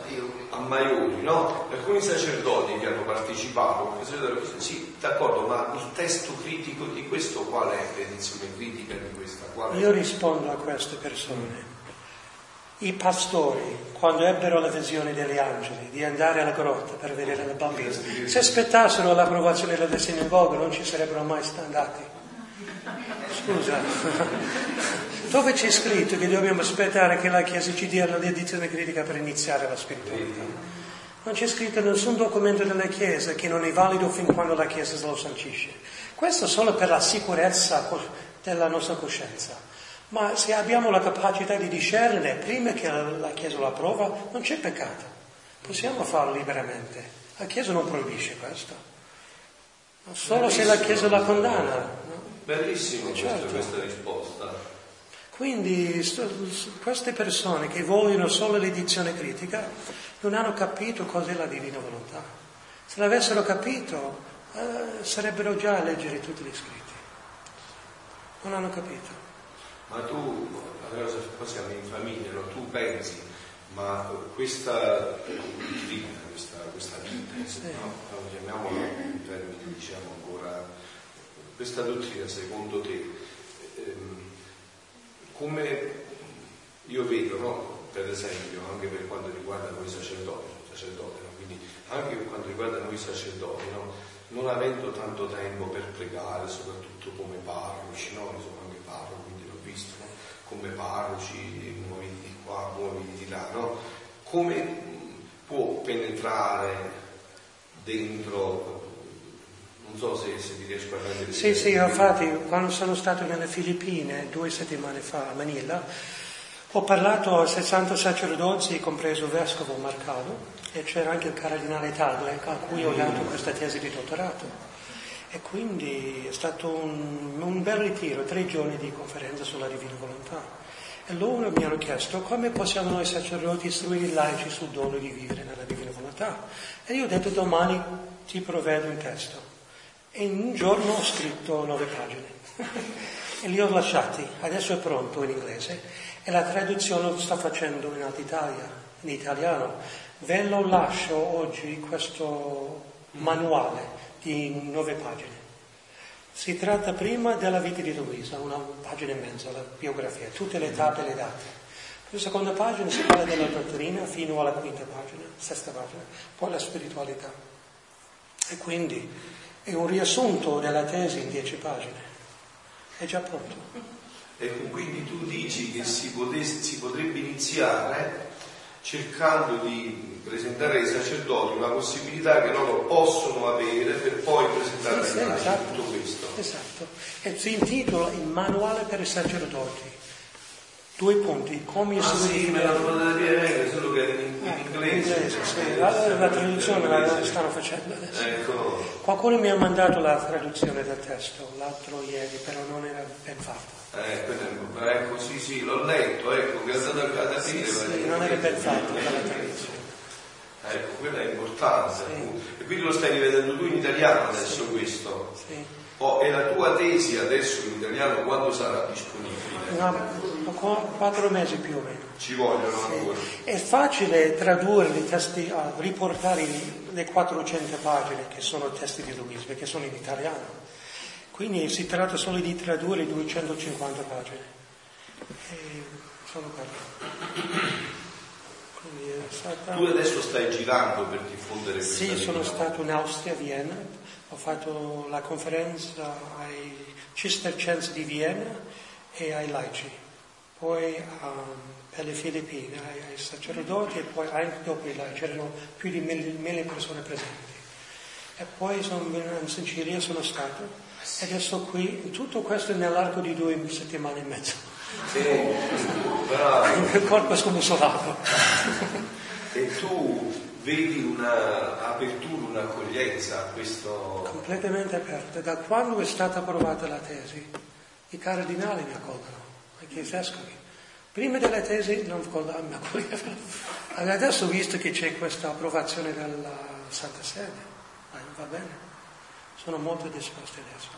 a Maiori, no? alcuni sacerdoti che hanno partecipato, sì, d'accordo, ma il testo critico di questo qual è l'edizione critica di questa? Io rispondo a queste persone. I pastori, quando ebbero la visione degli angeli di andare alla grotta per vedere le bambine, se aspettassero l'approvazione della sinagoga non ci sarebbero mai andati. Scusa, dove c'è scritto che dobbiamo aspettare che la Chiesa ci dia l'edizione critica per iniziare la spiritualità? Non c'è scritto nessun documento della Chiesa che non è valido fin quando la Chiesa lo sancisce. Questo solo per la sicurezza della nostra coscienza. Ma se abbiamo la capacità di discernere prima che la Chiesa lo approva, non c'è peccato. Possiamo farlo liberamente. La Chiesa non proibisce questo. Solo se la Chiesa la condanna. No? Bellissimo certo. questa risposta. Quindi queste persone che vogliono solo l'edizione critica non hanno capito cos'è la divina volontà. Se l'avessero capito eh, sarebbero già a leggere tutti gli scritti. Non hanno capito ma tu, allora poi siamo in famiglia, no? tu pensi, ma questa vita, questa, questa vita, sì. no? chiamiamola in termini diciamo ancora, questa dottrina secondo te, ehm, come io vedo, no? per esempio, anche per quanto riguarda noi sacerdoti, sacerdoti no? quindi anche per quanto riguarda noi sacerdoti, non avendo tanto tempo per pregare, soprattutto come parroci, no? insomma anche parroci, visto no? come parroci, muoviti di qua, muoviti di là, no? come può penetrare dentro non so se, se ti riesco a rendere Sì, sì, infatti quando sono stato nelle Filippine due settimane fa a Manila ho parlato a 60 sacerdoti, compreso il vescovo Marcado, e c'era anche il cardinale Tagle a cui ho dato questa tesi di dottorato. E quindi è stato un, un bel ritiro, tre giorni di conferenza sulla divina volontà. E loro mi hanno chiesto come possiamo noi sacerdoti istruire i laici sul dono di vivere nella divina volontà. E io ho detto domani ti provvedo un testo. E in un giorno ho scritto nove pagine. e li ho lasciati, adesso è pronto in inglese. E la traduzione lo sto facendo in Italia, in italiano. Ve lo lascio oggi questo manuale di nove pagine. Si tratta prima della vita di Luisa, una pagina e mezza, la biografia, tutte le tappe le date. La seconda pagina si parla della dottrina fino alla quinta pagina, sesta pagina, poi la spiritualità. E quindi è un riassunto della tesi in dieci pagine. È già pronto. Ecco, quindi tu dici che si, potesse, si potrebbe iniziare cercando di presentare ai sacerdoti una possibilità che loro possono avere per poi presentare sì, ai esatto, tutto questo. Esatto, e si intitola Il manuale per i sacerdoti. Due punti, come ah, sì, me l'hanno mandato dire solo che in, in eh, inglese. inglese sì. la, la, traduzione la stanno facendo adesso. Ecco. Qualcuno mi ha mandato la traduzione del testo l'altro ieri, però non era ben fatta. Eh, ecco, sì, sì, l'ho letto, ecco, che è stato a finire. Sì, sì, non era ben fatto dalla traduzione. Ecco, quella è importante. Sì. E quindi lo stai rivedendo tu in italiano adesso sì. questo. Sì. Oh, e la tua tesi adesso in italiano quando sarà disponibile? No, quattro mesi più o meno. Ci vogliono sì. ancora. È facile tradurre i testi, uh, riportare le 400 pagine che sono testi di Luis, perché sono in italiano. Quindi si tratta solo di tradurre 250 pagine. E solo quello. Stata... Tu adesso stai girando per diffondere questa Sì, sono stato in Austria, a Vienna, fatto la conferenza ai cistercensi di Vienna e ai laici, poi um, per le Filippine, ai, ai, sacerdoti e poi anche dopo i laici, c'erano più di mille, mille persone presenti. E poi sono, in Sicilia sono stato E adesso qui, tutto questo nell'arco di due settimane e mezzo. Sì, bravo. Il corpo è scombusolato. E tu vedi un'apertura, un'accoglienza a questo... Completamente aperta. Da quando è stata approvata la tesi, i cardinali mi accolgono, i chiesescovi. Prima della tesi non mi accoglievano. Adesso visto che c'è questa approvazione della Santa Sede, va bene. Sono molto disposti adesso.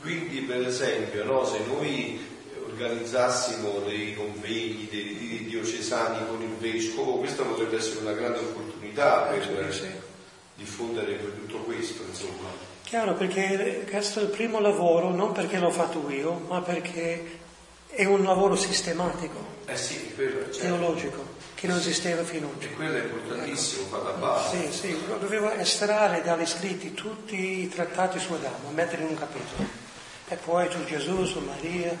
Quindi per esempio no, se noi organizzassimo dei convegni dei diocesani con il vescovo, questa potrebbe essere una grande opportunità per sì. diffondere tutto questo, insomma. Chiaro, perché questo è il primo lavoro, non perché l'ho fatto io, ma perché è un lavoro sistematico, eh sì, quello, certo. teologico, che non esisteva fino ad oggi. E quello è importantissimo, ecco. fa la base. Sì, sì, dovevo estrarre dagli scritti tutti i trattati su Adamo, mettere in un capitolo. E poi su Gesù, su Maria,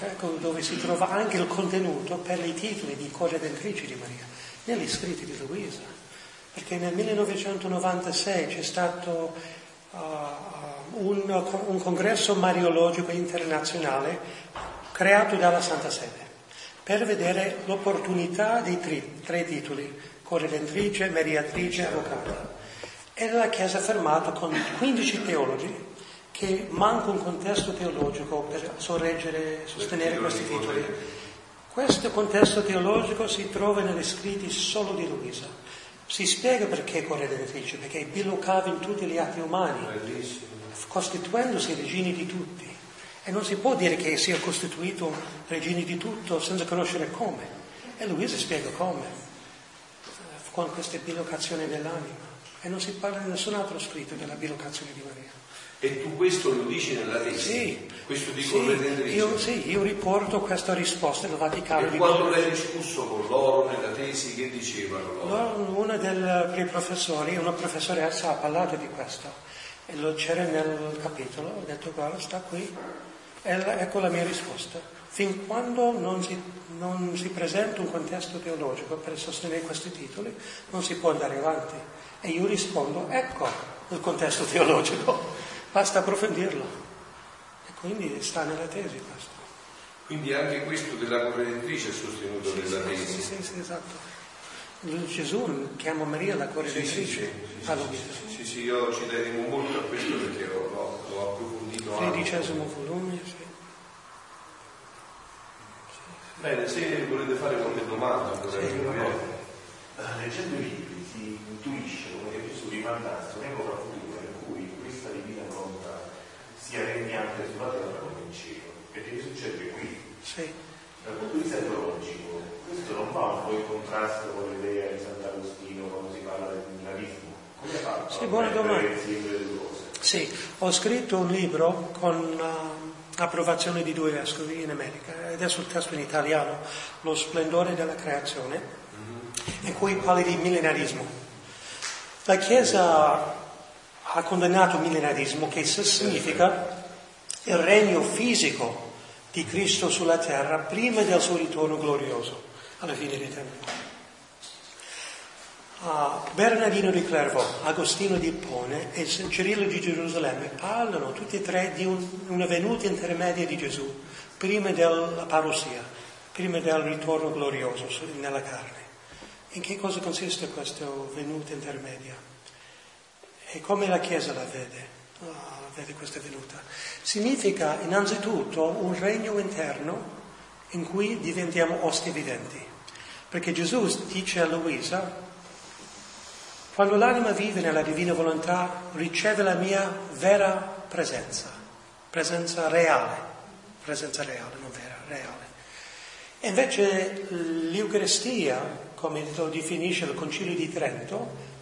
ecco dove si trova anche il contenuto per i titoli di corredentrici di Maria, negli scritti di Luisa, perché nel 1996 c'è stato uh, un, un, congresso mariologico internazionale creato dalla Santa Sede per vedere l'opportunità dei tre, tre titoli, corredentrice, mediatrice, avvocata. E la Chiesa ha fermato con 15 teologi che manca un contesto teologico per sorreggere, sostenere questi titoli. Questo contesto teologico si trova negli scritti solo di Luisa. Si spiega perché è corredentrice, perché bilocava in tutti gli atti umani, costituendosi regini di tutti. E non si può dire che sia costituito regini di tutto senza conoscere come. E Luisa spiega come, con queste bilocazioni dell'anima. E non si parla in nessun altro scritto della bilocazione di Maria. E tu questo lo dici nella tesi? Sì. Questo di sì, io, sì, io riporto questa risposta del Vaticano. E quando l'hai discusso con loro nella tesi, che dicevano loro? Uno dei professori, una professoressa ha parlato di questo e lo c'era nel capitolo, ho detto guarda sta qui, e ecco la mia risposta. Fin quando non si, non si presenta un contesto teologico per sostenere questi titoli, non si può andare avanti. E io rispondo, ecco il contesto teologico. Basta approfondirlo. E quindi sta nella tesi questo. Quindi anche questo della corredentrice è sostenuto sì, nella sì, tesi. Sì, sì, esatto. Gesù chiama Maria la corredentrice. Sì, sì, sì, sì, io ci tenevo molto a questo perché l'ho, l'ho, approfondito. Tredicesimo volume, sì. Bene, se volete fare qualche domanda, sì, leggendo i libri si intuisce come Gesù rimandasse un'epoca futura questa divina sia regnante sulla terra come in cielo. Perché che succede qui? Sì. Dal punto di vista teologico, questo non va un po' in contrasto con l'idea di Sant'Agostino quando si parla del milenarismo. Come fa sì, buona domanda. Sì, ho scritto un libro con uh, approvazione di due vescovi in America, adesso il testo in italiano, Lo splendore della creazione, mm-hmm. in cui parli di millenarismo. La Chiesa ha condannato il millenarismo, che significa il regno fisico di Cristo sulla terra prima del suo ritorno glorioso alla fine dei tempi. Uh, Bernardino di Clairvaux, Agostino di Ippone e Cirillo di Gerusalemme parlano tutti e tre di un, una venuta intermedia di Gesù prima della parousia, prima del ritorno glorioso nella carne. In che cosa consiste questa venuta intermedia? E come la Chiesa la vede, oh, vede questa venuta. Significa innanzitutto un regno interno in cui diventiamo osti viventi. Perché Gesù dice a Luisa, quando l'anima vive nella divina volontà riceve la mia vera presenza, presenza reale, presenza reale, non vera, reale. E invece l'Eucaristia, come lo definisce il Concilio di Trento,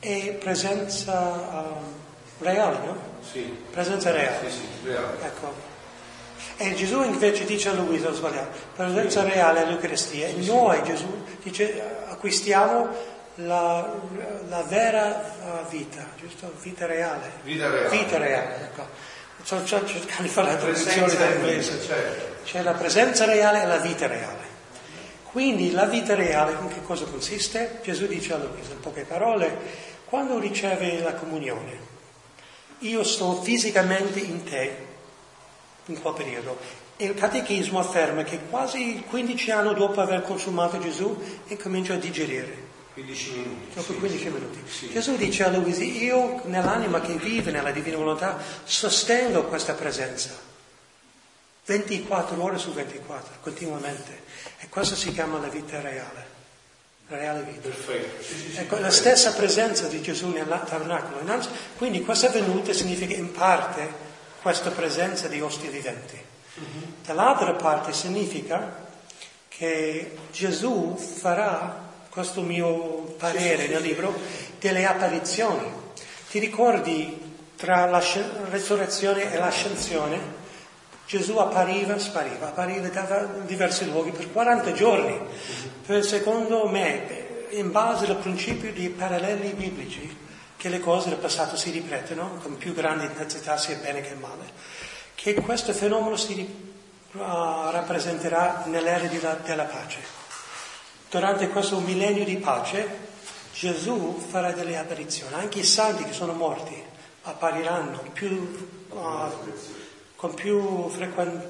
è presenza uh, reale, no? Sì. Presenza reale. Sì, sì, reale. Ecco. E Gesù invece dice a Luisa, ho sbagliato, presenza reale all'Eucaristia. E noi, Gesù, dice, acquistiamo la, la vera uh, vita, giusto? Vita reale. Vita reale. Vita reale, ecco. Sto cercando di fare la traduzione dall'inglese. Certo. C'è la presenza reale e la vita reale. Quindi la vita reale in che cosa consiste? Gesù dice a Luisa, in poche parole, quando riceve la comunione, io sto fisicamente in te in quel periodo. E il catechismo afferma che quasi 15 anni dopo aver consumato Gesù incomincia a digerire. 15 minuti. Dopo 15 minuti. Sì. Gesù dice a Luisi, io nell'anima che vive nella divina volontà sostengo questa presenza. 24 ore su 24, continuamente. E questo si chiama la vita reale. La reale vita. Perfetto. Sì, sì, ecco, la stessa presenza di Gesù nel tabernacolo. Quindi questa venuta significa in parte questa presenza di osti viventi. Uh-huh. Dall'altra parte significa che Gesù farà, questo mio parere nel libro, delle apparizioni. Ti ricordi tra la resurrezione e l'ascensione? Gesù appariva, spariva, appariva in diversi luoghi per 40 giorni. Per secondo me, in base al principio di paralleli biblici, che le cose del passato si ripetono con più grande intensità sia bene che male, che questo fenomeno si uh, rappresenterà nell'era della, della pace. Durante questo millennio di pace Gesù farà delle apparizioni, anche i santi che sono morti appariranno più, uh, con più frequenza.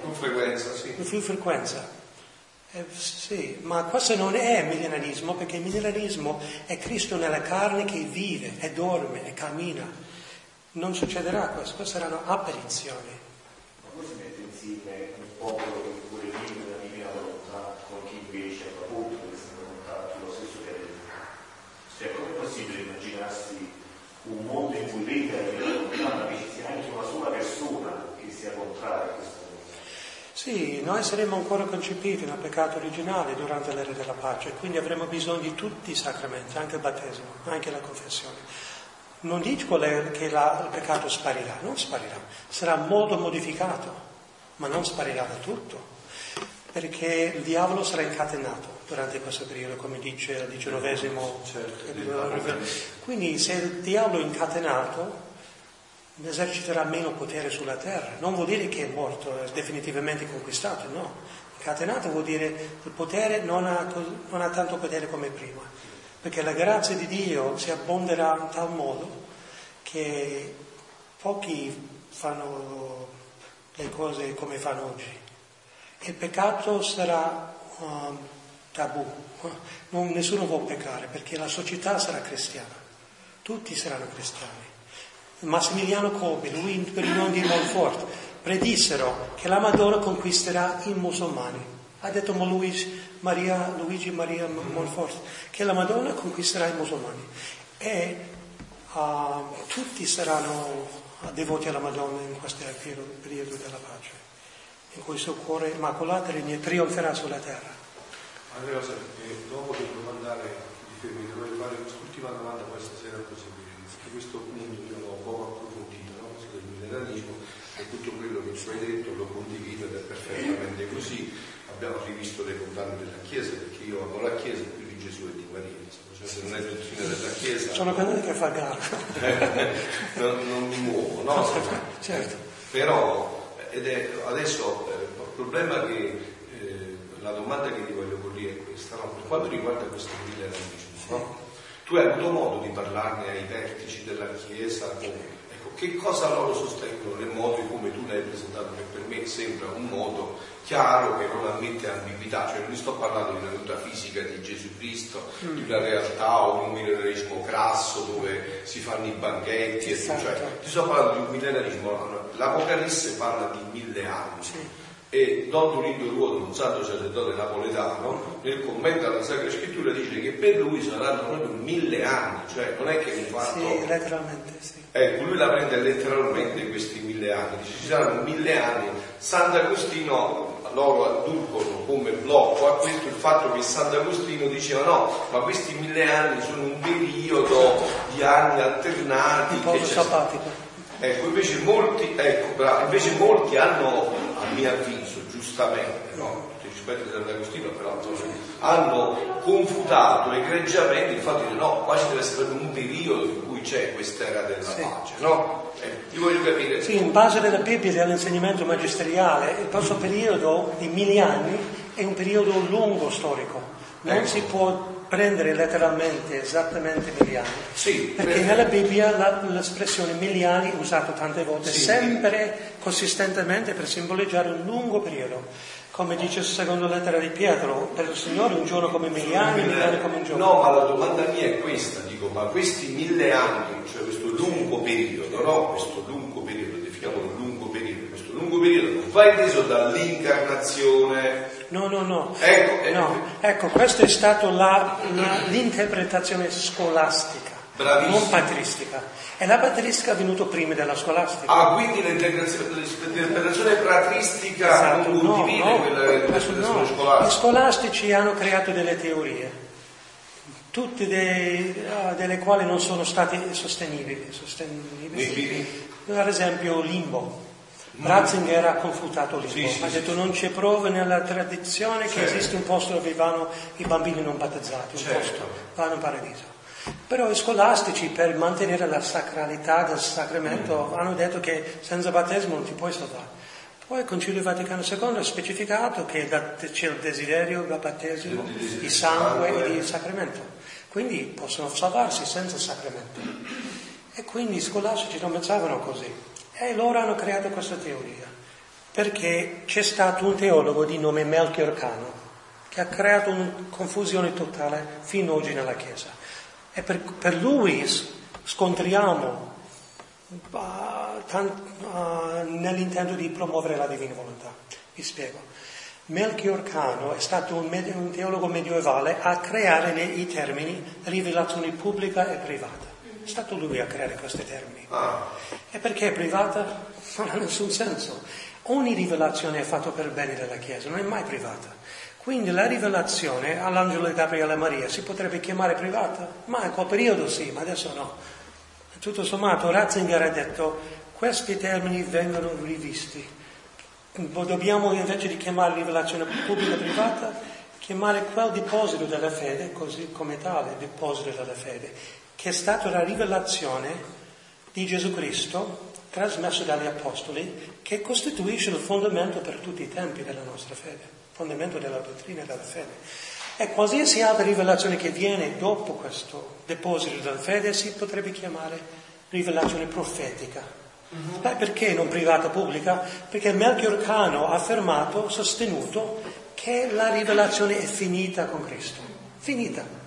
Più frequenza, sì. Più frequenza. Eh, sì, ma questo non è millenarismo perché il millenarismo è Cristo nella carne che vive e dorme e cammina. Non succederà questo, queste saranno apparizioni. Ma poi si mette insieme un popolo che vuole vivere la divina volontà con chi invece ha appunto questa volontà sullo stesso terreno. Cioè, com'è possibile immaginarsi un mondo in cui vive la divina volontà, ma che ci sia anche una sola persona che sia contraria a questo? Sì, noi saremo ancora concepiti nel peccato originale durante l'era della pace, quindi avremo bisogno di tutti i sacramenti, anche il battesimo, anche la confessione. Non dico che la, il peccato sparirà, non sparirà, sarà molto modificato, ma non sparirà da tutto, perché il diavolo sarà incatenato durante questo periodo, come dice il diciannovesimo. Certo, quindi se il diavolo è incatenato, eserciterà meno potere sulla terra. Non vuol dire che è morto, è definitivamente conquistato, no. Incatenato vuol dire il potere non ha, non ha tanto potere come prima, perché la grazia di Dio si abbonderà in tal modo che pochi fanno le cose come fanno oggi. Il peccato sarà um, tabù, non, nessuno può peccare perché la società sarà cristiana, tutti saranno cristiani. Massimiliano Kolbe, lui per il nome di Montfort, predissero che la Madonna conquisterà i musulmani. Ha detto Luigi Maria, Luigi Maria Montfort che la Madonna conquisterà i musulmani. E uh, tutti saranno devoti alla Madonna in questo periodo della pace, in cui il suo cuore immacolato trionferà sulla terra. Allora, dopo devo andare di fermi, voglio fare quest'ultima domanda questa sera così, questo punto cristianesimo e tutto quello che ci hai detto lo condivido ed è perfettamente così. Abbiamo rivisto le condanne della Chiesa perché io amo la Chiesa più di Gesù e di Maria. Cioè, se non è dottrina della Chiesa. Sono condanne che fa gara. non, non, mi muovo, no? Certo. Però ed è, adesso eh, il problema che eh, la domanda che ti voglio porre è questa, no? per quanto riguarda questo millenarismo, no? tu hai avuto modo di parlarne ai vertici della Chiesa come che cosa loro sostengono nel modo in come tu l'hai presentato, che per me sembra un modo chiaro che non ammette ambiguità, cioè non sto parlando di una natura fisica di Gesù Cristo, mm. di una realtà o di un millenarismo crasso dove si fanno i banchetti, esatto. cioè, ti sto parlando di un millenarismo, l'Apocalisse parla di mille anni. Sì e Don Tulindo Ruoto, un santo sacerdote napoletano, nel commento alla Sacra Scrittura dice che per lui saranno proprio mille anni, cioè non è che un fatto... Sì, letteralmente, sì. Ecco, lui la prende letteralmente questi mille anni, dice ci saranno mille anni. Sant'Agostino loro adducono come blocco a questo il fatto che Sant'Agostino diceva no, ma questi mille anni sono un periodo di anni alternati. Un po' sabbatico. Ecco, invece molti, ecco, invece molti hanno, a mio avviso, giustamente, no? rispetto a Sant'Agostino però hanno confutato egregiamente il fatto di no, qua ci deve essere un periodo in cui c'è quest'era della sì. pace, no? Eh, io voglio capire. Sì, in base alla Bibbia e all'insegnamento magisteriale, il nostro periodo di mille anni è un periodo lungo storico, non ecco. si può prendere letteralmente esattamente miliani. Sì, perché per... nella Bibbia la, l'espressione miliani è usata tante volte, sì. sempre consistentemente per simboleggiare un lungo periodo. Come dice la seconda lettera di Pietro, per il Signore un giorno come anni, mille anni come un giorno. No, ma la domanda mia è questa, dico, ma questi mille anni, cioè questo lungo periodo, no? Questo lungo periodo, definiamolo lungo periodo, questo lungo periodo non va inteso dall'incarnazione. No, no, no. Ecco, no. ecco questa è stata la, la, l'interpretazione scolastica, Bravissimo. non patristica. E la patristica è venuta prima della scolastica. Ah, quindi l'interpretazione patristica esatto. non condivide no, no, quella dell'interpretazione no. scolastica. Gli scolastici hanno creato delle teorie, tutte dei, delle quali non sono state sostenibili. sostenibili. Per esempio limbo. Ratzinger ha confutato Limbo, sì, ha detto sì. non c'è prova nella tradizione certo. che esiste un posto dove vanno i bambini non battezzati, un certo. posto, vanno in paradiso. Però i scolastici per mantenere la sacralità del sacramento mm. hanno detto che senza battesimo non ti puoi salvare. Poi il Concilio Vaticano II ha specificato che c'è il desiderio del battesimo di sangue e di sacramento, quindi possono salvarsi senza sacramento. E quindi i scolastici non pensavano così. E loro hanno creato questa teoria, perché c'è stato un teologo di nome Melchior Cano che ha creato una confusione totale fino ad oggi nella Chiesa. E per, per lui scontriamo uh, tant, uh, nell'intento di promuovere la divina volontà. Vi spiego. Melchior Cano è stato un, un teologo medievale a creare i termini rivelazione pubblica e privata. È stato lui a creare questi termini. Ah. E perché è privata? Non ha nessun senso. Ogni rivelazione è fatta per bene della Chiesa, non è mai privata. Quindi la rivelazione all'angelo di Gabriele Maria si potrebbe chiamare privata? Ma in quel periodo sì, ma adesso no. Tutto sommato Ratzinger ha detto questi termini vengono rivisti. Dobbiamo invece di chiamare rivelazione pubblica privata, chiamare quel deposito della fede, così come tale deposito della fede, che è stata la rivelazione di Gesù Cristo trasmesso dagli Apostoli, che costituisce il fondamento per tutti i tempi della nostra fede fondamento della dottrina e della fede. E qualsiasi altra rivelazione che viene dopo questo deposito della fede si potrebbe chiamare rivelazione profetica. Uh-huh. Beh, perché non privata pubblica? Perché Melchior Cano ha affermato, sostenuto, che la rivelazione è finita con Cristo. Finita.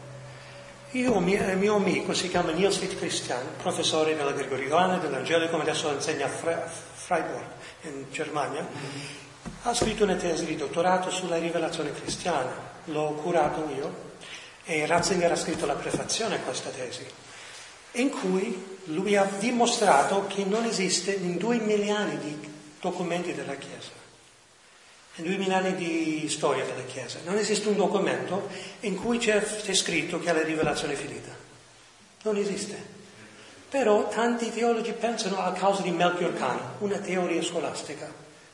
Io, mio, mio amico, si chiama Niels Witt Christian, professore della Gregoriana, dell'Angelico, adesso insegna a Freiburg, in Germania. Ha scritto una tesi di dottorato sulla rivelazione cristiana, l'ho curato io. E Ratzinger ha scritto la prefazione a questa tesi, in cui lui ha dimostrato che non esiste in due milioni di documenti della Chiesa, in due milioni di storia della Chiesa, non esiste un documento in cui c'è, c'è scritto che è la rivelazione finita. Non esiste. Però tanti teologi pensano a causa di Melchior Cano, una teoria scolastica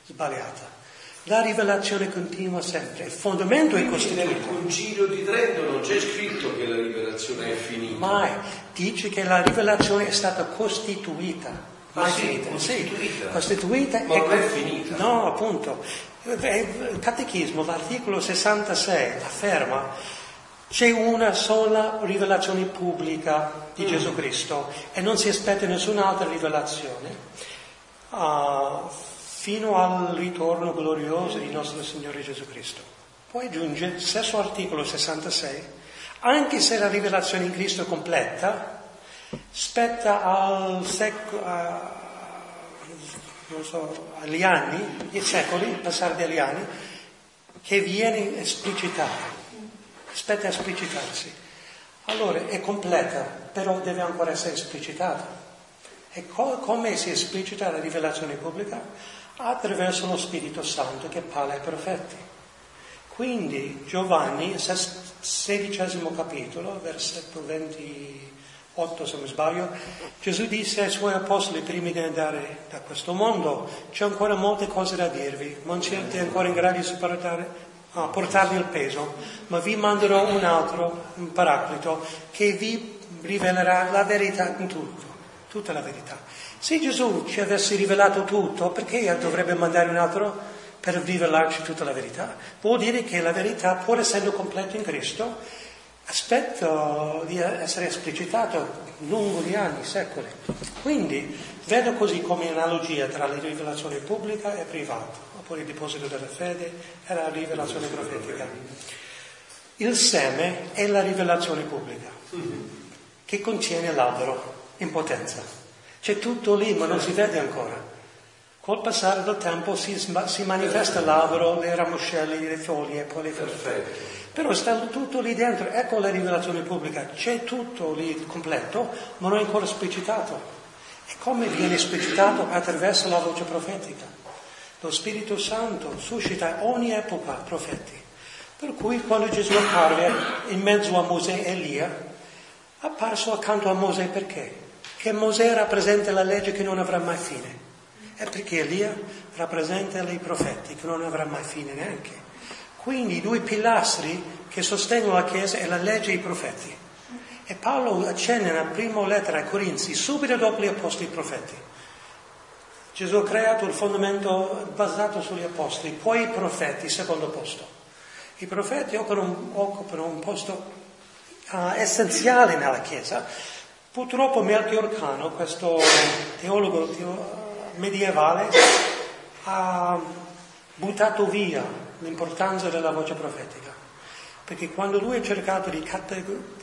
sbagliata. La rivelazione continua sempre, il fondamento è costituito. Nel concilio di Trento non c'è scritto che la rivelazione è finita. Mai, dice che la rivelazione è stata costituita. Ma ah, sì, finita. costituita. Sì, costituita Ma non è finita. No, appunto. Il catechismo, l'articolo 66, afferma c'è una sola rivelazione pubblica di mm. Gesù Cristo e non si aspetta nessun'altra rivelazione. Uh, fino al ritorno glorioso di nostro Signore Gesù Cristo. Poi aggiunge, stesso articolo 66, anche se la rivelazione in Cristo è completa, spetta al sec- a, so, agli anni, ai secoli, passare degli anni, che viene esplicitata, spetta a esplicitarsi. Allora è completa, però deve ancora essere esplicitata. E co- come si esplicita la rivelazione pubblica? attraverso lo Spirito Santo che parla ai profeti. Quindi Giovanni, sedicesimo capitolo, versetto 28 se non sbaglio, Gesù disse ai suoi apostoli prima di andare da questo mondo, c'è ancora molte cose da dirvi, non siete ancora in grado di sopportare a portarvi il peso, ma vi manderò un altro, un paraclito, che vi rivelerà la verità in tutto, tutta la verità. Se Gesù ci avesse rivelato tutto, perché dovrebbe mandare un altro per rivelarci tutta la verità? Vuol dire che la verità, pur essendo completa in Cristo, aspetto di essere esplicitato lungo gli anni, secoli. Quindi vedo così come analogia tra la rivelazione pubblica e privata, oppure il deposito della fede e la rivelazione profetica. Il seme è la rivelazione pubblica, che contiene l'albero in potenza. C'è tutto lì, ma non si vede ancora. Col passare del tempo si, si manifesta l'albero, le ramoscelli, le foglie poi le fiori. Però sta tutto lì dentro, ecco la rivelazione pubblica, c'è tutto lì completo, ma non è ancora esplicitato. E come viene esplicitato? Attraverso la voce profetica. Lo Spirito Santo suscita ogni epoca profeti. Per cui quando Gesù apparve in mezzo a Mosè e Elia, apparso accanto a Mosè perché? Che Mosè rappresenta la legge che non avrà mai fine. E perché Elia rappresenta i profeti che non avrà mai fine neanche. Quindi i due pilastri che sostengono la Chiesa è la legge e i profeti. E Paolo accenna nella prima lettera ai Corinzi, subito dopo gli apostoli e i profeti. Gesù ha creato il fondamento basato sugli apostoli, poi i profeti, secondo posto. I profeti occupano, occupano un posto uh, essenziale nella Chiesa. Purtroppo Melchior Cano, questo teologo medievale, ha buttato via l'importanza della voce profetica, perché quando lui ha cercato di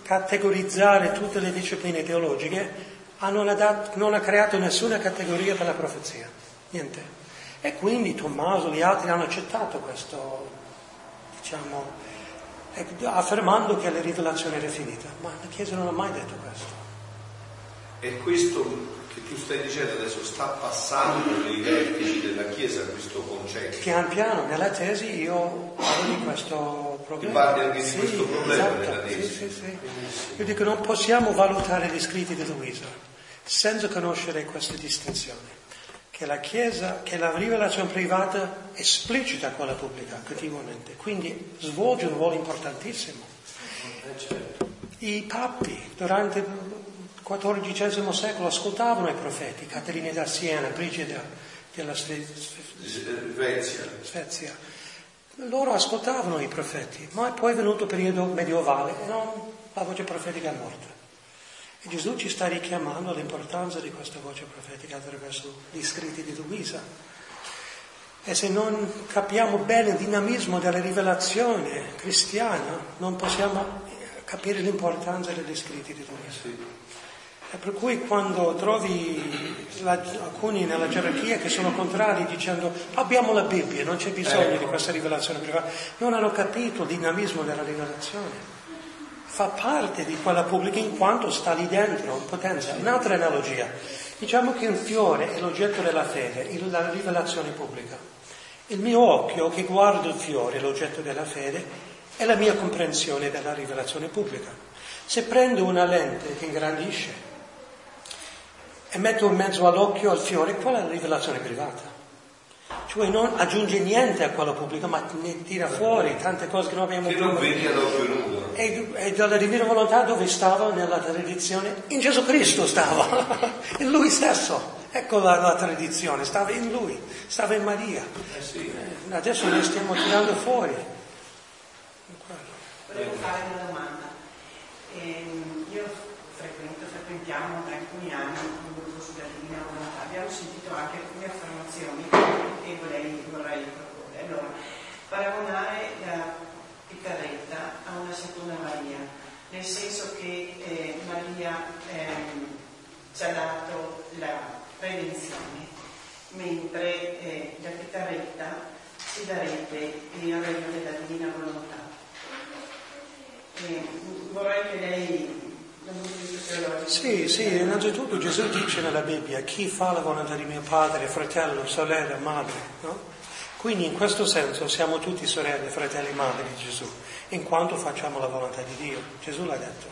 categorizzare tutte le discipline teologiche, non ha, dat- non ha creato nessuna categoria per la profezia, niente. E quindi Tommaso e gli altri hanno accettato questo, diciamo, affermando che la rivelazione era finita, ma la Chiesa non ha mai detto questo. E questo che tu stai dicendo adesso sta passando nei vertici della Chiesa questo concetto. Pian piano, nella tesi io parlo di questo problema. Ti parli anche di sì, questo problema esatto, nella tesi. Sì, sì, sì. Io dico non possiamo valutare gli scritti di Luisa senza conoscere questa distinzione. Che la Chiesa, che la rivelazione privata esplicita quella pubblica continuamente, quindi svolge un ruolo importantissimo. I papi durante XIV secolo ascoltavano i profeti, Caterina da Siena, Brigida della Svezia. Svezia. Loro ascoltavano i profeti, ma poi è venuto il periodo medievale e non, la voce profetica è morta. E Gesù ci sta richiamando all'importanza di questa voce profetica attraverso gli scritti di Luisa. E se non capiamo bene il dinamismo della rivelazione cristiana, non possiamo capire l'importanza degli scritti di Luisa. E per cui quando trovi la, alcuni nella gerarchia che sono contrari dicendo abbiamo la Bibbia, non c'è bisogno di questa rivelazione privata, non hanno capito il dinamismo della rivelazione. Fa parte di quella pubblica in quanto sta lì dentro, in potenza. Un'altra analogia, diciamo che un fiore è l'oggetto della fede, la rivelazione pubblica. Il mio occhio che guarda il fiore, l'oggetto della fede, è la mia comprensione della rivelazione pubblica. Se prendo una lente che ingrandisce, e metto in mezzo all'occhio al fiore, qual è la rivelazione privata? Cioè non aggiunge niente a quello pubblico, ma ne tira fuori tante cose che non abbiamo Che non vedi ad occhio nudo. E, e dalla divina volontà dove stava nella tradizione? In Gesù Cristo stava, in Lui stesso. Ecco la, la, tradizione, stava in Lui, stava in Maria. Eh sì. Eh, adesso ne stiamo tirando fuori. Volevo fare una domanda. Eh, frequentiamo da alcuni anni abbiamo sentito anche alcune affermazioni che vorrei, vorrei proporre. Allora, paragonare la Piccarretta a una seconda Maria, nel senso che eh, Maria ehm, ci ha dato la redenzione, mentre eh, la Piccarretta ci darebbe il regno della divina volontà. Eh, vorrei che lei sì, sì, innanzitutto Gesù dice nella Bibbia chi fa la volontà di mio padre, fratello, sorella, madre, no? Quindi in questo senso siamo tutti sorelle, fratelli, madri di Gesù, in quanto facciamo la volontà di Dio. Gesù l'ha detto.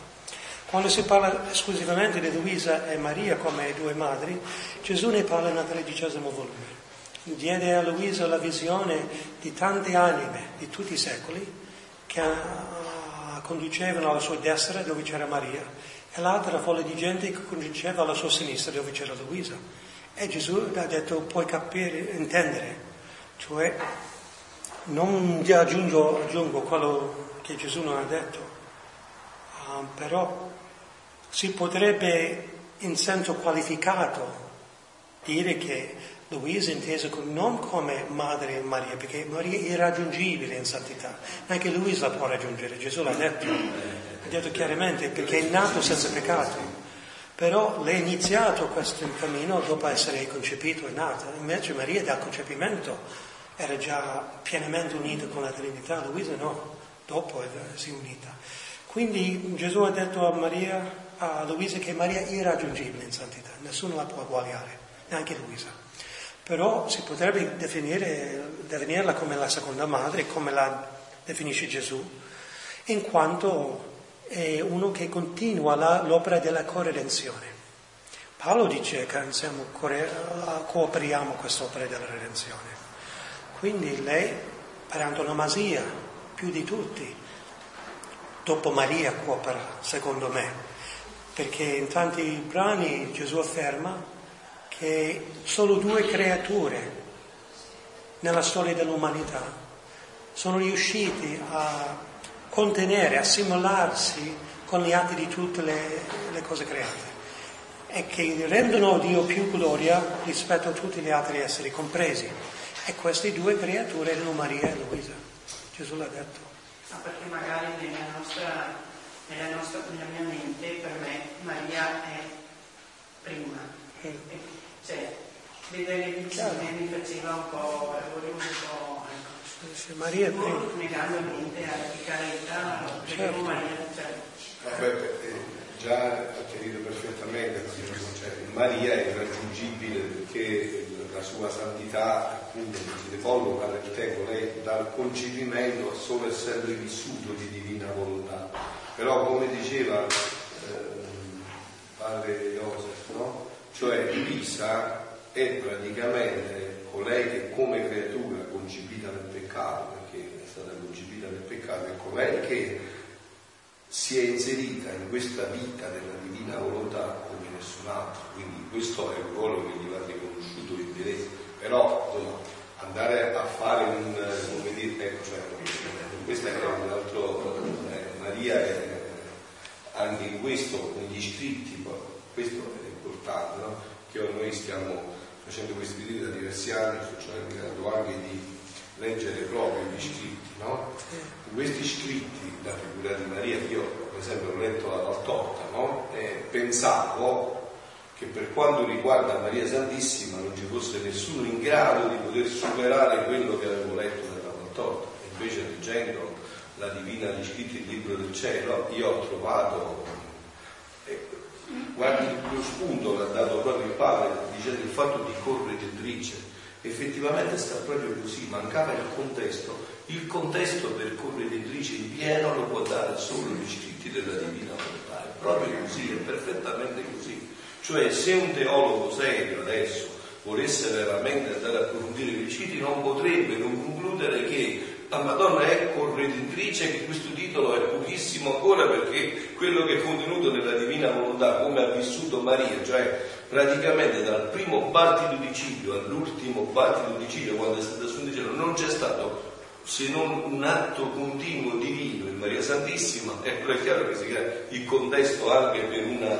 Quando si parla esclusivamente di Luisa e Maria come due madri, Gesù ne parla nel tredicesimo volume. Diede a Luisa la visione di tante anime di tutti i secoli che conducevano alla sua destra dove c'era Maria e l'altra folla di gente che conduceva alla sua sinistra dove c'era Luisa. E Gesù ha detto puoi capire, intendere, cioè non aggiungo, aggiungo quello che Gesù non ha detto. no? però si potrebbe in senso qualificato dire che Luisa intesa non come madre Maria, perché Maria è irraggiungibile in santità, neanche Luisa la può raggiungere, Gesù l'ha detto, ha detto chiaramente perché è nato senza peccato. Però lei ha iniziato questo cammino dopo essere concepito e nata, invece Maria dal concepimento era già pienamente unita con la Trinità, Luisa no, dopo si è unita. Quindi Gesù ha detto a Maria, a Luisa che Maria è irraggiungibile in santità, nessuno la può uguagliare, neanche Luisa. Però si potrebbe definirla come la seconda madre, come la definisce Gesù, in quanto è uno che continua la, l'opera della corredenzione. Paolo dice che insieme cooperiamo quest'opera della redenzione. Quindi lei, per antonomasia, più di tutti, dopo Maria coopera, secondo me, perché in tanti brani Gesù afferma che solo due creature nella storia dell'umanità sono riusciti a contenere, assimilarsi con gli atti di tutte le, le cose create e che rendono Dio più gloria rispetto a tutti gli altri esseri compresi. E queste due creature erano Maria e Luisa. Gesù l'ha detto. Ma perché magari nella nostra nella, nostra, nella mia mente per me Maria è prima. E, cioè, vedere le vicine mi faceva un po', volevo un po', ecco. Se Maria è prima. Negando niente alla piccaretta, certo. Maria, cioè. Vabbè, eh, già ha chiarito perfettamente, cioè, Maria è irraggiungibile perché la sua santità appunto si allungare il tempo, lei dal concepimento solo essendo vissuto di divina volontà però come diceva eh, padre Joseph, no? Cioè Luisa è praticamente colei che come creatura concepita nel peccato, perché è stata concepita nel peccato, è colei che si è inserita in questa vita della divina volontà come nessun altro, quindi questo è il ruolo che gli va riconosciuto in diritto, però andare a fare un, come dire, ecco, cioè, questo è un altro, eh, Maria è anche in questo, negli scritti, questo è importante, no? che noi stiamo facendo questi libri da diversi anni, sto cercando anche di leggere proprio gli scritti, no? Questi scritti, la figura di Maria, io per esempio ho letto la Valtorta, no? E pensavo che per quanto riguarda Maria Santissima non ci fosse nessuno in grado di poter superare quello che avevo letto nella Valtorta, invece leggendo la Divina gli scritti il libro del cielo, io ho trovato, guardi lo spunto l'ha dato proprio il padre dicendo il fatto di correggitrice, effettivamente sta proprio così, mancava il contesto, il contesto per correggitrice in pieno lo può dare solo gli scritti della Divina Volontà, è proprio così, è perfettamente così. Cioè se un teologo serio adesso volesse veramente andare a approfondire i scritti non potrebbe non concludere che la Madonna è corredentrice, che questo titolo è pochissimo ancora perché quello che è contenuto nella Divina Volontà, come ha vissuto Maria, cioè praticamente dal primo battito di ciglio all'ultimo battito di ciglio, quando è stata assunta in cielo, non c'è stato se non un atto continuo divino in Maria Santissima, e è chiaro che si crea il contesto anche per una,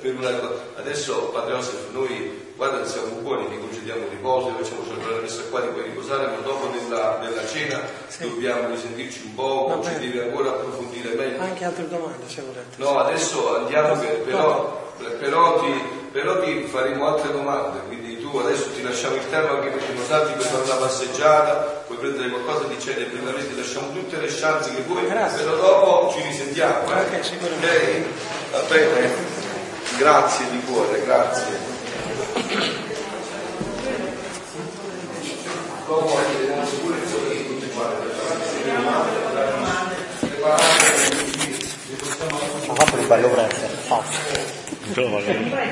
per una cosa. Adesso, Padre Joseph, noi guarda siamo buoni, ti concediamo riposo, facciamo celebrare la messa qua, di puoi riposare, ma dopo nella, nella cena sì. dobbiamo risentirci un po', ci devi ancora approfondire meglio. Anche altre domande se volete. No, adesso andiamo, per, però, però, ti, però, ti, faremo altre domande, quindi tu adesso ti lasciamo il tempo anche perché non salti per fare una passeggiata, puoi prendere qualcosa di cena e prima ti lasciamo tutte le chance che vuoi, Grazie. però dopo ci risentiamo. Eh? Ok, sicuramente. Okay. Va bene. Grazie di cuore, grazie. Ho fatto il prezzo, fatto.